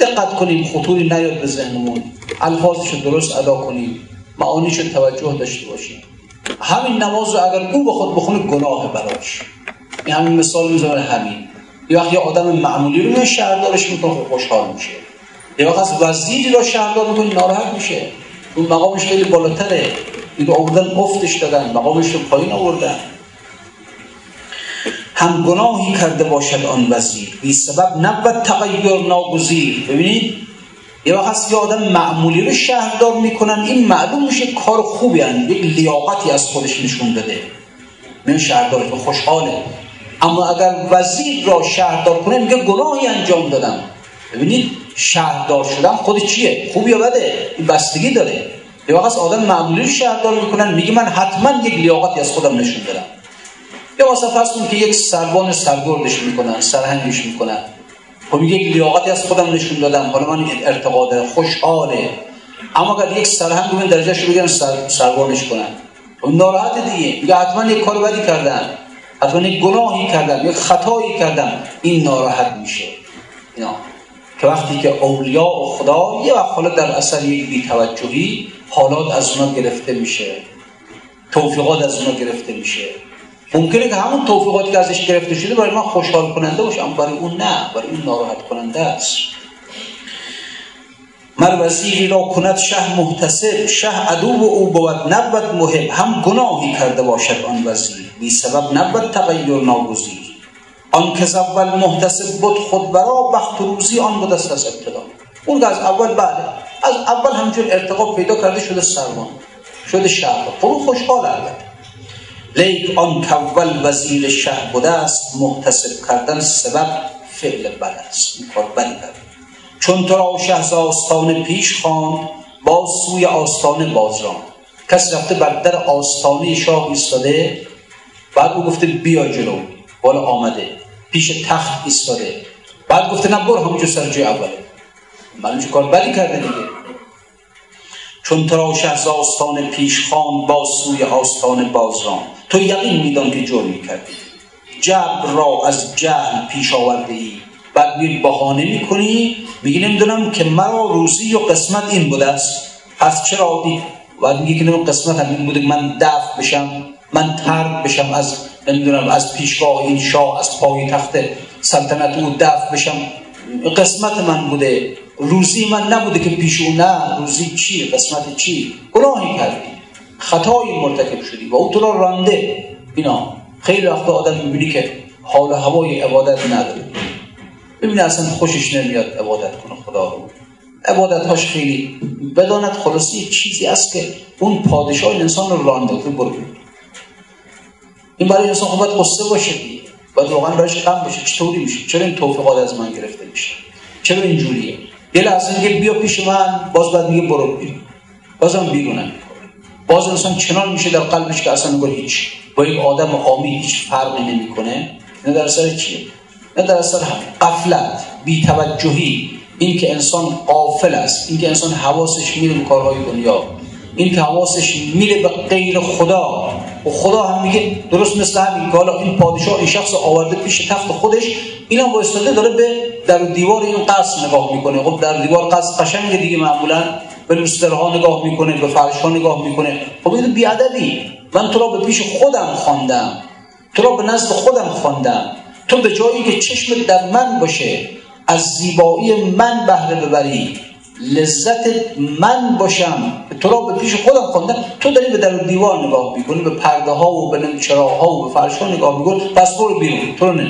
دقت کنیم خطوری نیاد به ذهنمون. الفاظش درست ادا کنیم معانیش توجه داشته باشیم همین نماز رو اگر او به خود بخونه گناه براش. این همین مثال می‌زنه همین. یه وقت یه آدم معمولی رو شهردارش می‌کنه خب خوشحال میشه. یه وقت از وزیری رو شهردار می‌کنه ناراحت میشه. اون مقامش خیلی بالاتره. رو آوردن افتش دادن. مقامش رو پایین آوردن. هم گناهی کرده باشد آن وزیر. بی سبب نبود تغییر ناگزیر. ببینید؟ یه وقت هست آدم معمولی رو شهردار می‌کنن. این معلوم میشه کار خوبی هن. یک لیاقتی از خودش نشون داده. من شهردار خوشحاله. اما اگر وزیر را شهردار کنه میگه گناهی انجام دادم. ببینید؟ شهردار شدن خود چیه؟ خوب یا بده؟ این بستگی داره. یه وقت آدم معمولی رو شهردار می‌کنن. میگه من حتما یک لیاقتی از خودم نشون دادم. یا واسه فرض که یک سربان سرگردش می‌کنن سرهنگش می‌کنن. خب یک لیاقتی از خودم نشون دادم حالا من ارتقا خوشحاله. اما اگر یک سرهنگ من درجهش رو بگن سر، سربانش کنن اون خب ناراحت دیگه. میگه حتما یک کار بدی کردم. حتما یک گناهی کردم یک خطایی کردم. این ناراحت میشه. اینا. که وقتی که اولیاء و خدا یه وقت حالا در اثر یک بیتوجهی حالات از اونا گرفته میشه. توفیقات از اونا گرفته میشه. ممکنه که همون توفیقاتی که ازش گرفته شده برای ما خوشحال کننده باشه اما برای اون نه برای اون ناراحت کننده است. مر وزیری را کند شه محتسب شه عدو او بود نبود محب هم گناهی کرده باشد آن وزیر. بی سبب نبود تغییر ناگزیر. آن که اول محتسب بود خود برا بخت روزی آن بود است از ابتدا. اون از اول بله از اول همچون ارتقا پیدا کرده شده سرمان شده شهر. خب خوشحال البته. لیک آن کول وزیر شهر بوده است محتسب کردن سبب فعل بد است این کار کرد چون تو را شهز آستان پیش خواند با سوی آستانه بازران کسی رفته بر در آستانه شاه ایستاده بعد او گفته بیا جلو بالا آمده پیش تخت ایستاده. بعد گفته نه برو همونجا سر جای اوله. معلوم کار بدی کرده دیگه؟ چون تو را شهز آستان پیش خان با سوی آستان بازران تو یقین میدان که جرمی کردی جبر را از جهل پیش آورده ای بعد میری بهانه می‌کنی میگی نمی‌دونم که مرا روزی و قسمت این بوده است. از چرا دی بعد میگی که قسمت هم این بوده من دفع بشم من ترد بشم از نمی‌دونم از پیشگاه این شاه از پای تخت سلطنت او دفع بشم. قسمت من بوده. روزی من نبوده که پیش او نه. روزی چی قسمت چی؟ گناهی کردی. خطایی مرتکب شدی. و او تو را رانده اینا. خیلی وقت آدم می‌بینی که حال هوای عبادت نداره. ببینه اصلا خوشش نمیاد عبادت کنه خدا رو. عبادت هاش خیلی بداند خلاصی چیزی است که اون پادشاه انسان رو رانده برو. این برای انسان خوبت قصه باشه. باید واقعا برایش غم باشه. چطوری میشه؟ چرا این توفیقات از من گرفته میشه؟ چرا اینجوریه؟ یه لحظه میگه بیا پیش من باز بعد میگه برو بیرون. بازم بیرونم باز انسان چنان میشه در قلبش که اصلا نگاه هیچ با یک آدم عامی هیچ فرقی نمی‌کنه. نه در اثر چیه؟ نه در اثر قفلت بیتوجهی این که انسان قافل است این که انسان حواسش میره به کارهای دنیا این که حواسش میره به غیر خدا. و خدا هم میگه درست مثل همین که حالا این پادشاه این شخص آورده پیش تخت خودش این هم وایستاده داره به در دیوار این قصر نگاه می‌کنه. خب در دیوار قصر قشنگ دیگه معمولا به لوسترها نگاه می‌کنه به فرش نگاه می‌کنه. خب این بیادبی. من تو را به پیش خودم خواندم. تو را به نزد خودم خواندم. تو به جایی که چشم در من باشه از زیبایی من بهره ببری. لذت من باشم. تو را به پیش خودم خوندم تو داری به در دیوار نگاه می‌کنی به پرده ها و به چراغ ها و به فرش ها نگاه می‌کنی. پس برو بیرون. تو رو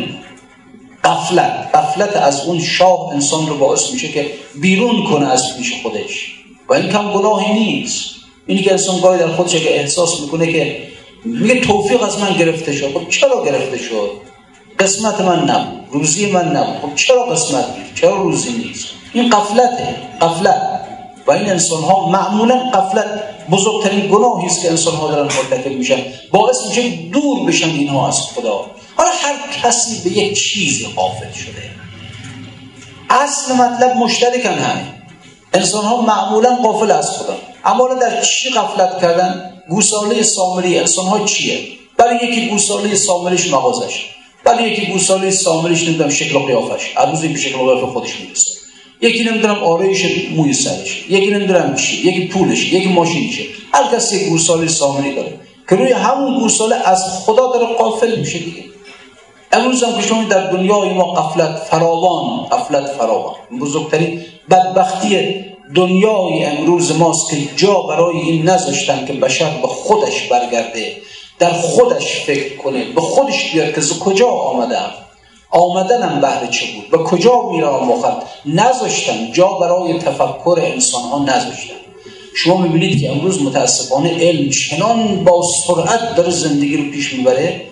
قفلت قفلت از اون شاه انسان رو باعث میشه که بیرون کنه از پیش خودش. و این کم گناهی نیست. اینی که انسان گاهی در خودش که احساس می‌کنه که میگه توفیق از من گرفته شد. خب چرا گرفته شد؟ قسمت من نبود. روزی من نبود. خب چرا قسمت؟ چرا روزی نیست؟ این قفلته قفلت و این انسان ها معمولا قفلت بزرگترین گناهی است که انسان ها دارن مرتکب میشن باعث میشه دور بشن اینها از خدا. حالا هر کسی به یک چیزی قافل شده. اصل مطلب مشترکن همین. انسان ها معمولا قافل از خدا. اما در چی قفلت کردن؟ گوساله سامری. انسان ها چیه؟ برای یکی گوساله سامریش مغازش. برای یکی گوساله سامریش نمی‌دونم شکل و قیافش. هر روز به شکل و قیافه خودش می‌رسه یکی نمی‌دونم آرایش موی سرش یکی نمی‌دونم چی یکی پولش یکی ماشینشه. هر کسی گوساله سامری داره. که روی همون گوساله از خدا داره قافل میشه دیگه. امروز هم که شما در دنیای ما قفلت فراوان قفلت فراوان. بزرگترین بدبختی دنیای امروز ماست که جا برای این نذاشتن که بشر به خودش برگرده در خودش فکر کنه به خودش بیاد که کجا آمدم آمدنم بهر چه بود؟ و کجا میرم مخط نذاشتن جا برای تفکر انسان ها نذاشتن شما می‌بینید که امروز متاسفانه علم چنان با سرعت داره زندگی رو پیش می‌بره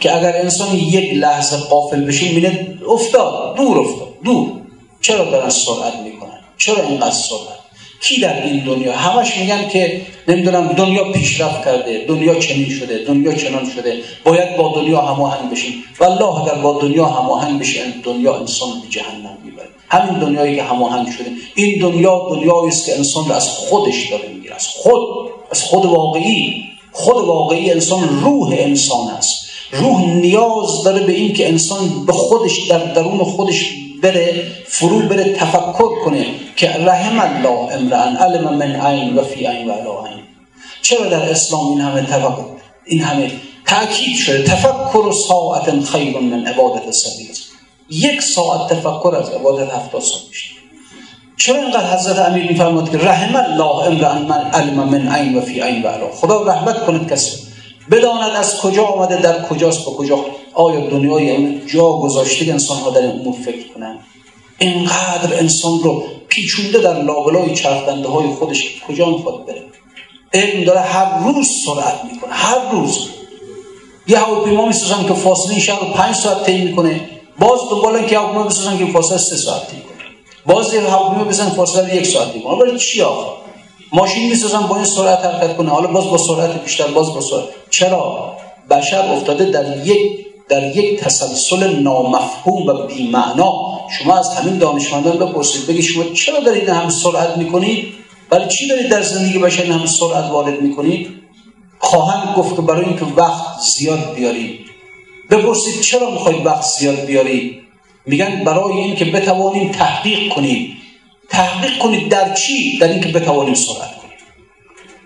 که اگر انسان یک لحظه قافل بشه می‌بینه افتاد دور افتاد دور. چرا دارن سرعت می‌کنن؟ چرا اینقدر سرعت؟ کی در این دنیا؟ همش میگن که نمی‌دونم دنیا پیشرفت کرده دنیا چنین شده دنیا چنان شده باید با دنیا هماهنگ بشیم. والله اگر با دنیا هماهنگ بشه دنیا انسان به جهنم می‌بره همین دنیایی که هماهنگ شده این دنیا دنیایی است که انسان از خودش داره می‌گیره از خود از خود واقعی. خود واقعی انسان روح انسان است روح نیاز داره به این که انسان به خودش در درون خودش بره فرو بره تفکر کنه که رحم الله امران علم من عین و فی عین و علا عین. چرا در اسلام این همه تفکر این همه تاکید شده؟ تفکر و ساعت خیر من عبادت سبیل یک ساعت تفکر از عبادت هفته سال میشه. چرا اینقدر حضرت امیر میفرماد که رحم الله امران من علم من عین و فی عین و علا؟ خدا رحمت کند کسی بداند از کجا آمده در کجاست به کجا آیا دنیای جا گذاشته انسان ها در این امور فکر کنن؟ اینقدر انسان رو پیچونده در لابلای چرخدنده های خودش کجا می‌خواد بره؟ علم داره هر روز سرعت می‌کنه هر روز. یه هواپیما می‌سازن که فاصله این شهر رو پنج ساعت طی می‌کنه باز دنبال که هواپیما بسازن که فاصله سه ساعت طی کنه باز یه هواپیما بزن فاصله یک ساعت طی کنه چی آخه؟ ماشین می‌سازن با این سرعت حرکت کنه. حالا باز با سرعت بیشتر باز با سرعت. چرا؟ بشر افتاده در یک در یک تسلسل نامفهوم و بیمعنا شما از همین دانشمندان بپرسید بگید شما چرا دارید هم سرعت می‌کنید؟ ولی چی دارید در زندگی بشر هم سرعت وارد می‌کنید؟ خواهند گفت که برای اینکه وقت زیاد بیارید. بپرسید چرا می‌خواید وقت زیاد بیارید؟ میگن برای اینکه بتوانیم تحقیق کنیم. تحقیق کنید در چی؟ در اینکه بتوانیم سرعت کنیم.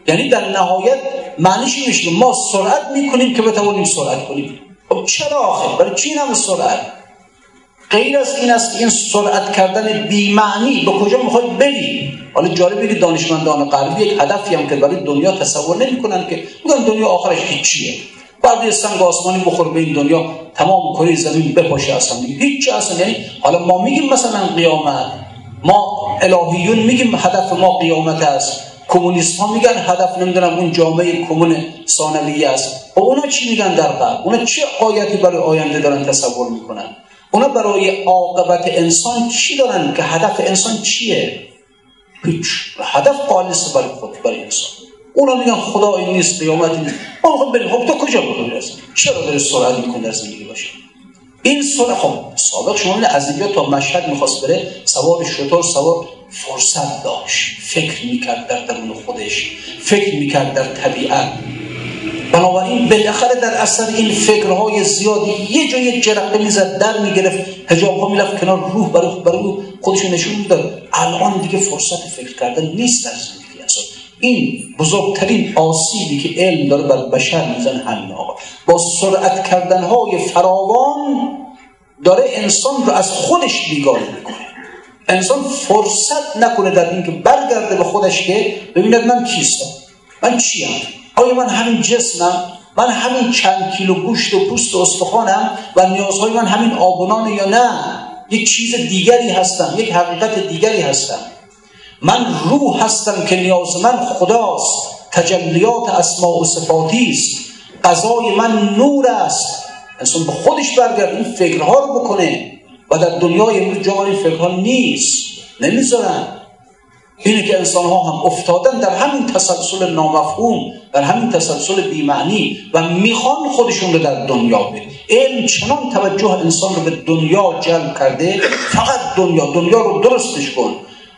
یعنی در نهایت معنیش میشه ما سرعت می‌کنیم که بتوانیم سرعت کنیم. خب چرا آخر برای چی همه سرعت؟ غیر از این است این سرعت کردن معنی به کجا می‌خواد بری؟ حالا جالبه که دانشمندان غربی یک هدفی هم که برای دنیا تصور نمی‌کنن که میگن دنیا آخرش هیچیه. بعد یه سنگ آسمانی بخور به این دنیا تمام کره زمین بپاشه اصلا. هیچ اصلا. یعنی حالا ما میگیم مثلا قیامت. ما الهیون میگیم هدف ما قیامت است. کمونیست ها میگن هدف نمی‌دونم اون جامعه کمون ثانویه است. خب اونا چی میگن در قلب اونا چه آیتی برای آینده دارن تصور می‌کنن؟ اونا برای عاقبت انسان چی دارن که هدف انسان چیه؟ هیچ. هدف خالص برای خود برای انسان. اونا میگن خدا این نیست قیامت نیست. ما خب بریم. خب تو کجا بخوای چرا داره سرعت می‌کنه در زندگی باشه این سال خب سابق شما از اینجا تا مشهد می‌خواست بره سوار شطور سوار فرصت داشت. فکر می‌کرد در درون خودش فکر می‌کرد در طبیعت. بنابراین بالاخره در اثر این فکرهای زیادی یه جای جرقه می‌زد در می‌گرفت. هجاب ها می‌رفت کنار روح برای برای خودش نشون می‌داد. الان دیگه فرصت فکر کردن نیست در زندگی انسان این بزرگترین آسیبی که علم داره بر بشر میزن همین آقا. با سرعت کردنهای فراوان داره انسان رو از خودش بیگانه می‌کنه. انسان فرصت نکنه در اینکه برگرده به خودش که ببیند من کیستم؟ من چیم؟ آیا من همین جسمم؟ من همین چند کیلو گوشت و پوست و استخوانم و نیازهای من همین آبونان یا نه؟ یک چیز دیگری هستم یک حقیقت دیگری هستم. من روح هستم که نیاز من خداست تجلیات اسماء و صفاتی است غذای من نور است. انسان به خودش برگرد این فکرها رو بکنه. در دنیای امروز جای فکرها نیست. نمی‌ذارن. اینه که انسان ها هم افتادن در همین تسلسل نامفهوم در همین تسلسل بیمعنی و می‌خوان خودشون رو در دنیا بید علم چنان توجه انسان رو به دنیا جلب کرده فقط دنیا. دنیا رو درستش کن.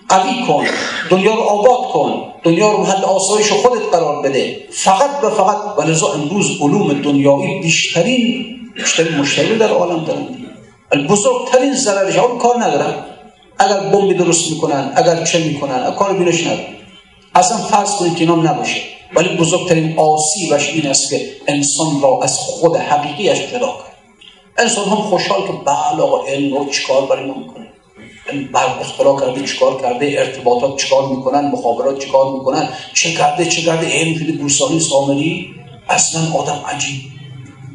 قوی کن. دنیا رو آباد کن. دنیا رو حد آسایش خودت قرار بده. فقط و فقط و لذا امروز علوم دنیایی بیشترین بیشترین مشتری در عالم دارن. بزرگترین ضررش اون کار ندارن اگر بمبی درست می‌کنن اگر چه می‌کنن کار بینش ندارن اصلا فرض کنید که اینام نباشه ولی بزرگترین آسیبش این است که انسان را از خود حقیقیش جدا کرد انسان هم خوشحال که بله آقا علم رو چیکار برای ما می‌کنه بعد اختراع کرده چیکار کرده ارتباطات چیکار می‌کنن مخابرات چیکار می‌کنن چه کرده چه کرده علم شده گوسالی سامری اصلا آدم عجیب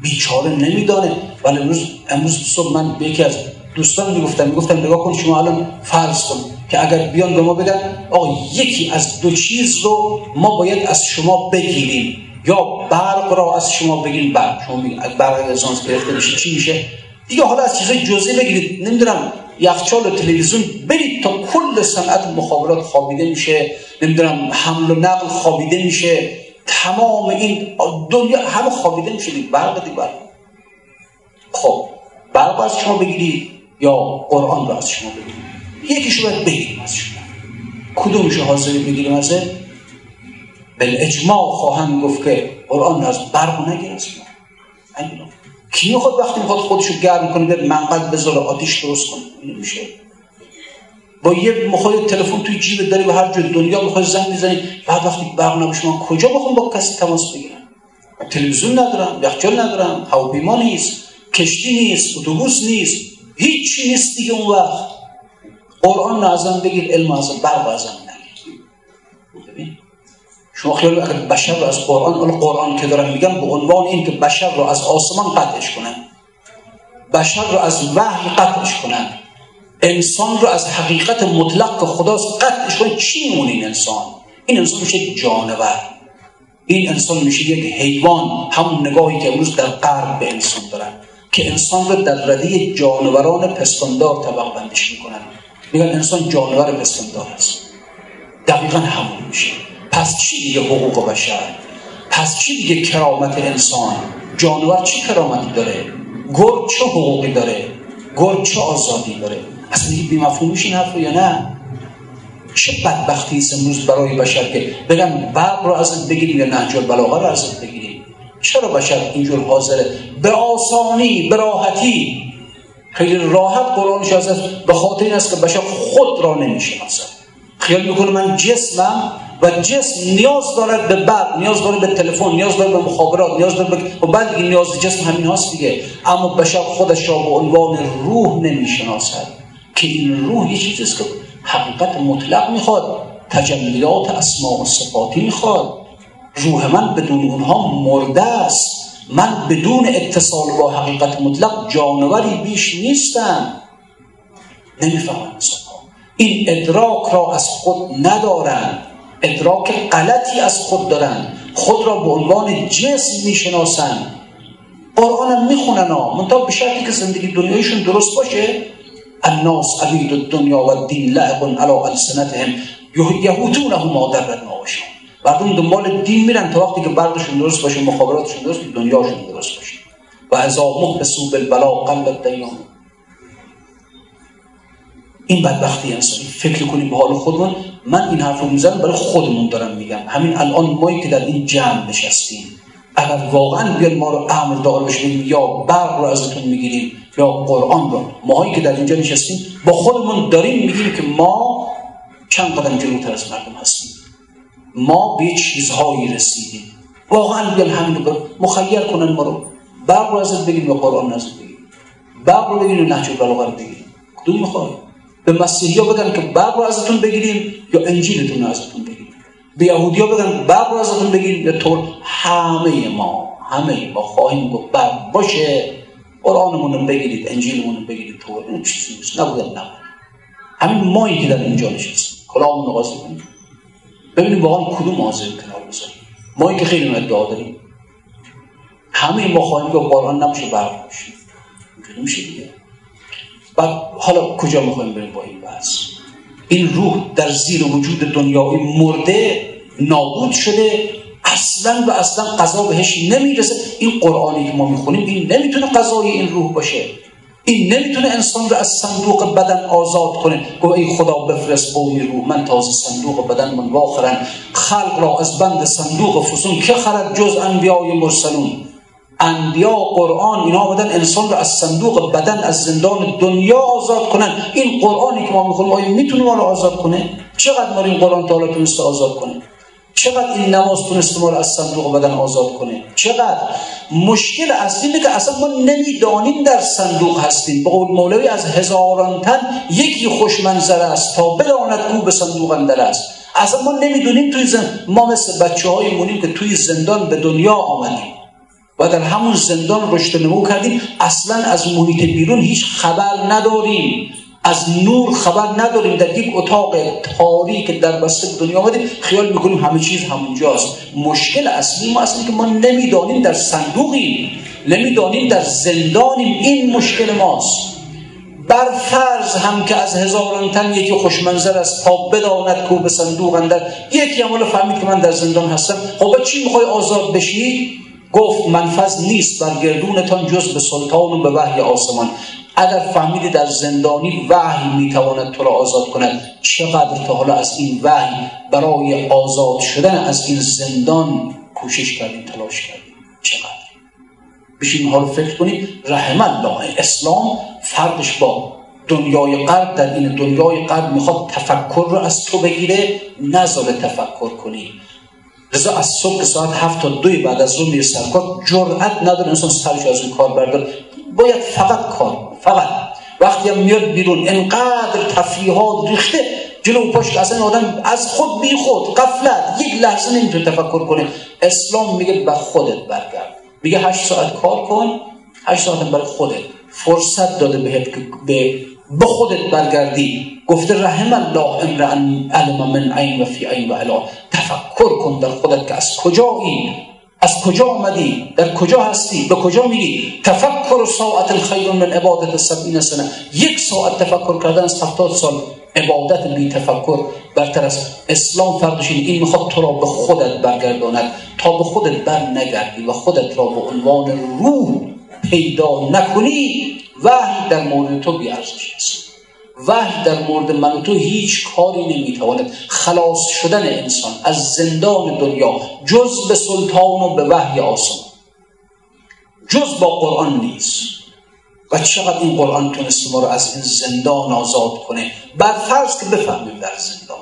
بیچاره نمیدانه. ولی امروز امروز صبح من به یکی از دوستان می‌گفتم می‌گفتم نگاه کن شما الان فرض کن که اگر بیان به ما بگن آقا یکی از دو چیز رو ما باید از شما بگیریم. یا برق را از شما بگیریم. برق. شما میگین برق لزانس گرفته میشه. چی میشه؟ دیگه حالا از چیزای جزئی بگیرید. نمی‌دونم یخچال و تلویزیون برید تا کل صنعت مخابرات خوابیده میشه. نمی‌دونم حمل و نقل خوابیده میشه. تمام این دنیا همه خوابیده میشه دیگه برق دیگه برق. خب برق از شما بگیرید یا قرآن رو از شما بگیرید یکیشو باید بگیریم از شما. کدومش حاضری بگیریم از به اجماع خواهند گفت که قرآن از برق نگیر از شما. کی می‌خواد وقتی می‌خواد خودشو گرم کنه به منقل بذاره آتیش درست کنه؟ نمیشه. با یه مخواد تلفن توی جیب داری و هر جور دنیا می‌خوای زنگ می‌زنی بعد وقتی برق نباشه من کجا بخوام با کسی تماس بگیرم؟ تلویزیون ندارم یخچال ندارم هواپیما نیست کشتی نیست اتوبوس نیست هیچی نیست دیگه اون وقت. قرآن ازم بگیر علم ازم برق ازم نگیر. شما خیال اگر بشر رو از قرآن اون قرآن که دارم میگم به عنوان این که بشر رو از آسمان قطعش کنن بشر رو از وحی قطعش کنن. انسان رو از حقیقت مطلق که خداست قطعش کنه چی میمونه این انسان؟ این انسان میشه جانور. این انسان میشه یک حیوان همون نگاهی که امروز در قرب به انسان دارن که انسان رو در رده جانوران پستاندار طبق بندش می‌کنن. میگن انسان جانور پستاندار است. دقیقا همون میشه. پس چی دیگه حقوق بشر؟ پس چی دیگه کرامت انسان؟ جانور چی کرامتی داره؟ گرگ چه حقوقی داره؟ گرگ چه آزادی داره؟ اصلا دیگه بیمفهوم میشه این حرف یا نه؟ چه بدبختی است امروز برای بشر که بگن برق رو ازت بگیریم یا نهج البلاغه رو ازت بگیریم. چرا بشر اینجور حاضره؟ به آسانی به راحتی. خیلی راحت قرآنش از به خاطر این است که بشر خود را نمی‌شناسد خیال می‌کنه من جسمم و جسم نیاز دارد به برق نیاز داره به تلفن نیاز داره به مخابرات نیاز داره به و بعد دیگه نیاز جسم همین هاست دیگه. اما بشر خودش را به عنوان روح نمی‌شناسد. که این روح یه چیزی است که حقیقت مطلق می‌خواد تجلیات اسماء و صفاتی می‌خواد. روح من بدون اونها مرده است. من بدون اتصال با حقیقت مطلق جانوری بیش نیستم. نمی‌فهمم این ادراک را از خود ندارند ادراک غلطی از خود دارند خود را به عنوان جسم می‌شناسند قرآن هم می‌خونن ها. منتها به شرطی که زندگی دنیایشون درست باشه الناس عبید الدنیا و الدین لعب علی السنتهم یهودونه ما در باشه مردم دنبال دین میرن تا وقتی که بردشون درست باشه مخابراتشون درست دنیاشون درست باشه. و ازا محبسو بالبلا قلب دیان این بدبختی انسانی فکر کنیم به حال خودمون. من این حرف رو می‌زنم برای خودمون دارم میگم. همین الان مایی که در این جمع نشستیم. اگر واقعا بیان ما رو امر دار بشیم یا برق رو ازتون می‌گیریم یا قرآن رو ماهایی که در اینجا نشستیم با خودمون داریم میگیم که ما چند قدم جلوتر از مردم هستیم. ما به چیزهایی رسیدیم. واقعا بیان همین رو مخیر کنن ما رو. برق رو ازت بگیم یا قرآن ازت بگیم برق رو بگیم یا نهج البلاغه رو بگیم کدوم می‌خوای؟ به مسیحی بگن که برق رو ازتون بگیریم یا انجیلتون رو ازتون بگیریم به یهودی ها بگن برق رو ازتون بگیریم یا طور همه ما همه ما خواهیم گفت برق باشه. قرآنمون رو بگیرید انجیلمون رو بگیرید طور این چیزی نیست. نبودن نبود همین مایی که در اینجا نشستیم کلامون نقاضی کنیم ببینیم واقعا کدوم حاضر کنار بذاریم مایی که خیلی ادعا داریم. همه ما خواهیم که قرآن نمیشه برق باشه. میشه دیگه. بعد حالا کجا می‌خوایم بریم با این بحث؟ این روح در زیر وجود دنیای مرده نابود شده اصلا و اصلا قضا بهش نمی‌رسه. این قرآنی که ما می‌خونیم این نمی‌تونه قضای این روح باشه. این نمی‌تونه انسان رو از صندوق بدن آزاد کنه. گوه ای خدا بفرست قومی روح. من تازه صندوق بدن من واخرن خلق را از بند صندوق فسون. که خرد جز انبیای مرسلون؟ انبیا قرآن اینا آمدن انسان رو از صندوق بدن از زندان دنیا آزاد کنن. این قرآنی که ما می‌خونیم آیا می‌تونه ما رو آزاد کنه؟ چقدر ما این قرآن تعالی تونسته آزاد کنه؟ چقدر این نماز تونسته ما رو از صندوق بدن آزاد کنه؟ چقدر؟ مشکل اصلی اینه که اصلا ما نمی‌دانیم در صندوق هستیم. به قول مولوی از هزاران تن یکی خوشمنظر است تا بداند او به صندوق اندر است. اصلا ما نمی‌دونیم توی زن... ما مثل بچه های مونیم که توی زندان به دنیا آمدیم. و در همون زندان رشد نمو کردیم. اصلا از محیط بیرون هیچ خبر نداریم. از نور خبر نداریم. در یک اتاق تاریک در وسط دنیا آمدیم خیال می‌کنیم همه چیز همونجاست. مشکل اصلی ما اصلی که ما نمی‌دانیم در صندوقیم. نمی‌دانیم در زندانیم. این مشکل ماست. بر فرض هم که از هزاران تن یکی خوشمنظر است تا بداند که به صندوق اندر یکی عمال فهمید که من در زندان هستم. خب چی می‌خوای آزاد بشی؟ گفت منفذ نیست بر گردونتان جز به سلطان و به وحی آسمان. اگر فهمیدی در زندانی وحی می‌تواند تو را آزاد کند چقدر تا حالا از این وحی برای آزاد شدن از این زندان کوشش کردی تلاش کردی چقدر؟ بشین حال فکر کنید رحم الله اسلام فرقش با دنیای قلب در این دنیای قلب می‌خواد تفکر رو از تو بگیره نذاره تفکر کنی. لذا از صبح ساعت هفت تا دوی بعد از روم سرکار جرأت نداره انسان سرش از این کار بردار باید فقط کار فقط. وقتی هم میاد بیرون انقدر تفریحات ریخته جلو پاش که اصلا آدم از خود بی خود قفلت یک لحظه نمی‌تونه تفکر کنه. اسلام میگه به خودت برگرد. میگه هشت ساعت کار کن هشت ساعت برای خودت. فرصت داده بهت که به به خودت برگردی. گفته رحم الله امرا علم من عین و فی عین و اله تفکر کن در خودت که از کجایی از کجا آمدی؟ در کجا هستی؟ به کجا میری؟ تفکر ساعت الخیر من عبادت سبعین سنه یک ساعت تفکر کردن از هفتاد سال عبادت بی تفکر برتر از اسلام فردشین این می‌خواد تو را به خودت برگرداند. تا به خودت بر نگردی و خودت را به عنوان روح پیدا نکنی وحی در مورد تو بیارزش است وحی در مورد من تو هیچ کاری نمی‌تواند خلاص شدن انسان از زندان دنیا جز به سلطان و به وحی آسمان جز با قرآن نیست. و چقدر این قرآن تونست ما رو از این زندان آزاد کنه؟ بر فرض که بفهمیم در زندان.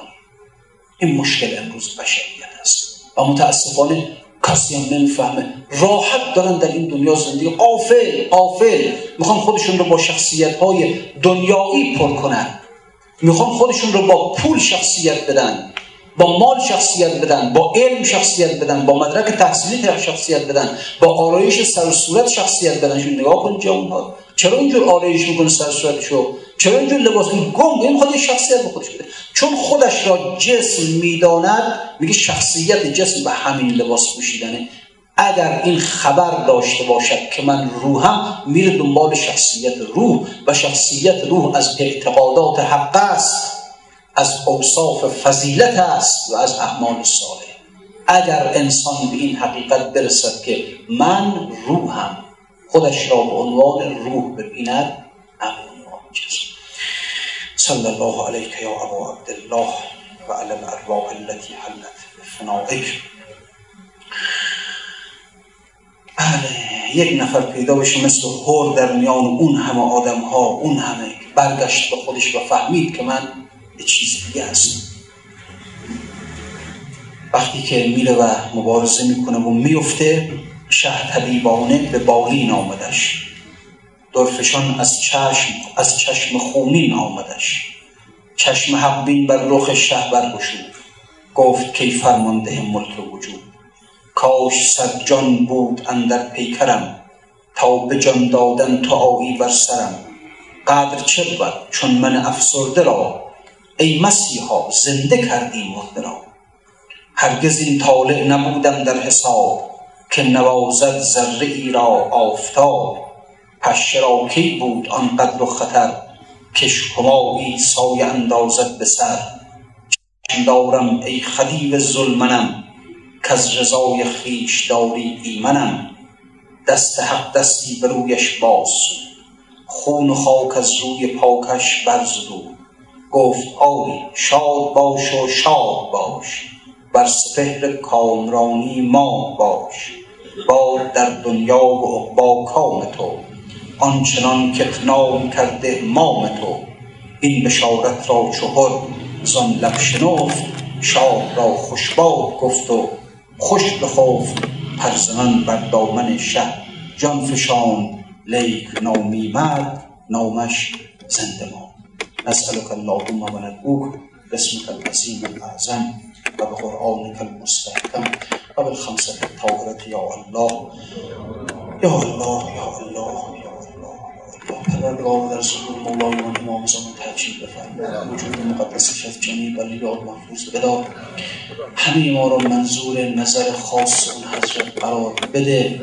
این مشکل امروز بشریت است. و متاسفانه کسی هم نمی‌فهمه. راحت دارن در این دنیا زندگی قافل قافل می‌خوان خودشون رو با شخصیت های دنیایی پر کنن. می‌خوان خودشون رو با پول شخصیت بدن با مال شخصیت بدن با علم شخصیت بدن با مدرک تحصیلی شخصیت بدن با آرایش سر و صورت شخصیت بدن. نگاه کن جوان چرا اینجور آرایش می‌کنه سر صورتشو؟ چرا اینجور لباس می گم این خودش شخصیت به خودش چون خودش را جسم می‌داند میگه شخصیت جسم به همین لباس پوشیدنه. اگر این خبر داشته باشد که من روحم میره دنبال شخصیت روح و شخصیت روح از اعتقادات حق است از اوصاف فضیلت است و از اعمال صالح. اگر انسان به این حقیقت برسد که من روحم خودش را به عنوان روح ببیند امون صلی الله علیک یا ابا عبدالله و علی الارواح التي حلت بفنائک بله یک نفر پیدا بشه مثل هور در میان اون همه آدم ها اون همه برگشت به خودش و فهمید که من به چیز دیگه هستم. وقتی که میره و مبارزه می‌کنه و میفته شه طبیبانه به بالین آمدش درفشان از چشم از چشم خونین آمدش چشم حقبین بر رخ شه برگشود گفت کی فرمانده ملک وجود. کاش صد جان بود اندر پیکرم. تا به جان دادن تو آیی بر سرم. قدر چه بود چون من افسرده را؟ ای مسیحا زنده کردی مرده را. هرگز این طالع نبودم در حساب. که نوازد ذره ای را آفتاب. پشه را کی بود آن قدر و خطر کش همایی سایه اندازد به سر؟ دارم ای خدیو ظلمنم از رضای خویش داری ایمنم. دست حق دستی به رویش باز خون و خاک از روی پاکش برزدو گفت آری شاد باش و شاد باش. بر سپهر کامرانی ما باش باد در دنیا و با کام تو آنچنان که نام کرده مام تو. این بشارت را چهر زان لب شنفت شاه را خوشباد گفت و خوش بخفت پرزنان بر دامن شه. جان فشان لیک نامی مرد نامش زنده ما نسألك اللهم و ندعوک باسمك العظیم الاعظم و به قرآنك المستحکم و بالخمسة الطاهرة یا الله. یا الله یا الله یا الله پروردگار در صدور مولای من امام زمان تحجیل بفرما وجود مقدسش از جمیع بلیات محفوظ بدار همه ما را منظور نظر خاص اون حضرت قرار بده.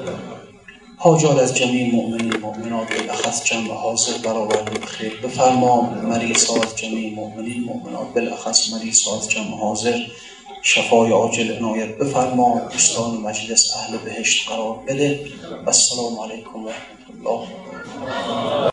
حاجات از جمعی مؤمنین مؤمنات بالاخص جمع حاضر برآورده خیر. بفرما مریض از جمعی مؤمنین مؤمنات بالاخص مریض از جمع حاضر. شفای عاجل عنایت. بفرما دوستان مجلس اهل بهشت قرار بده. السلام علیکم و رحمت الله.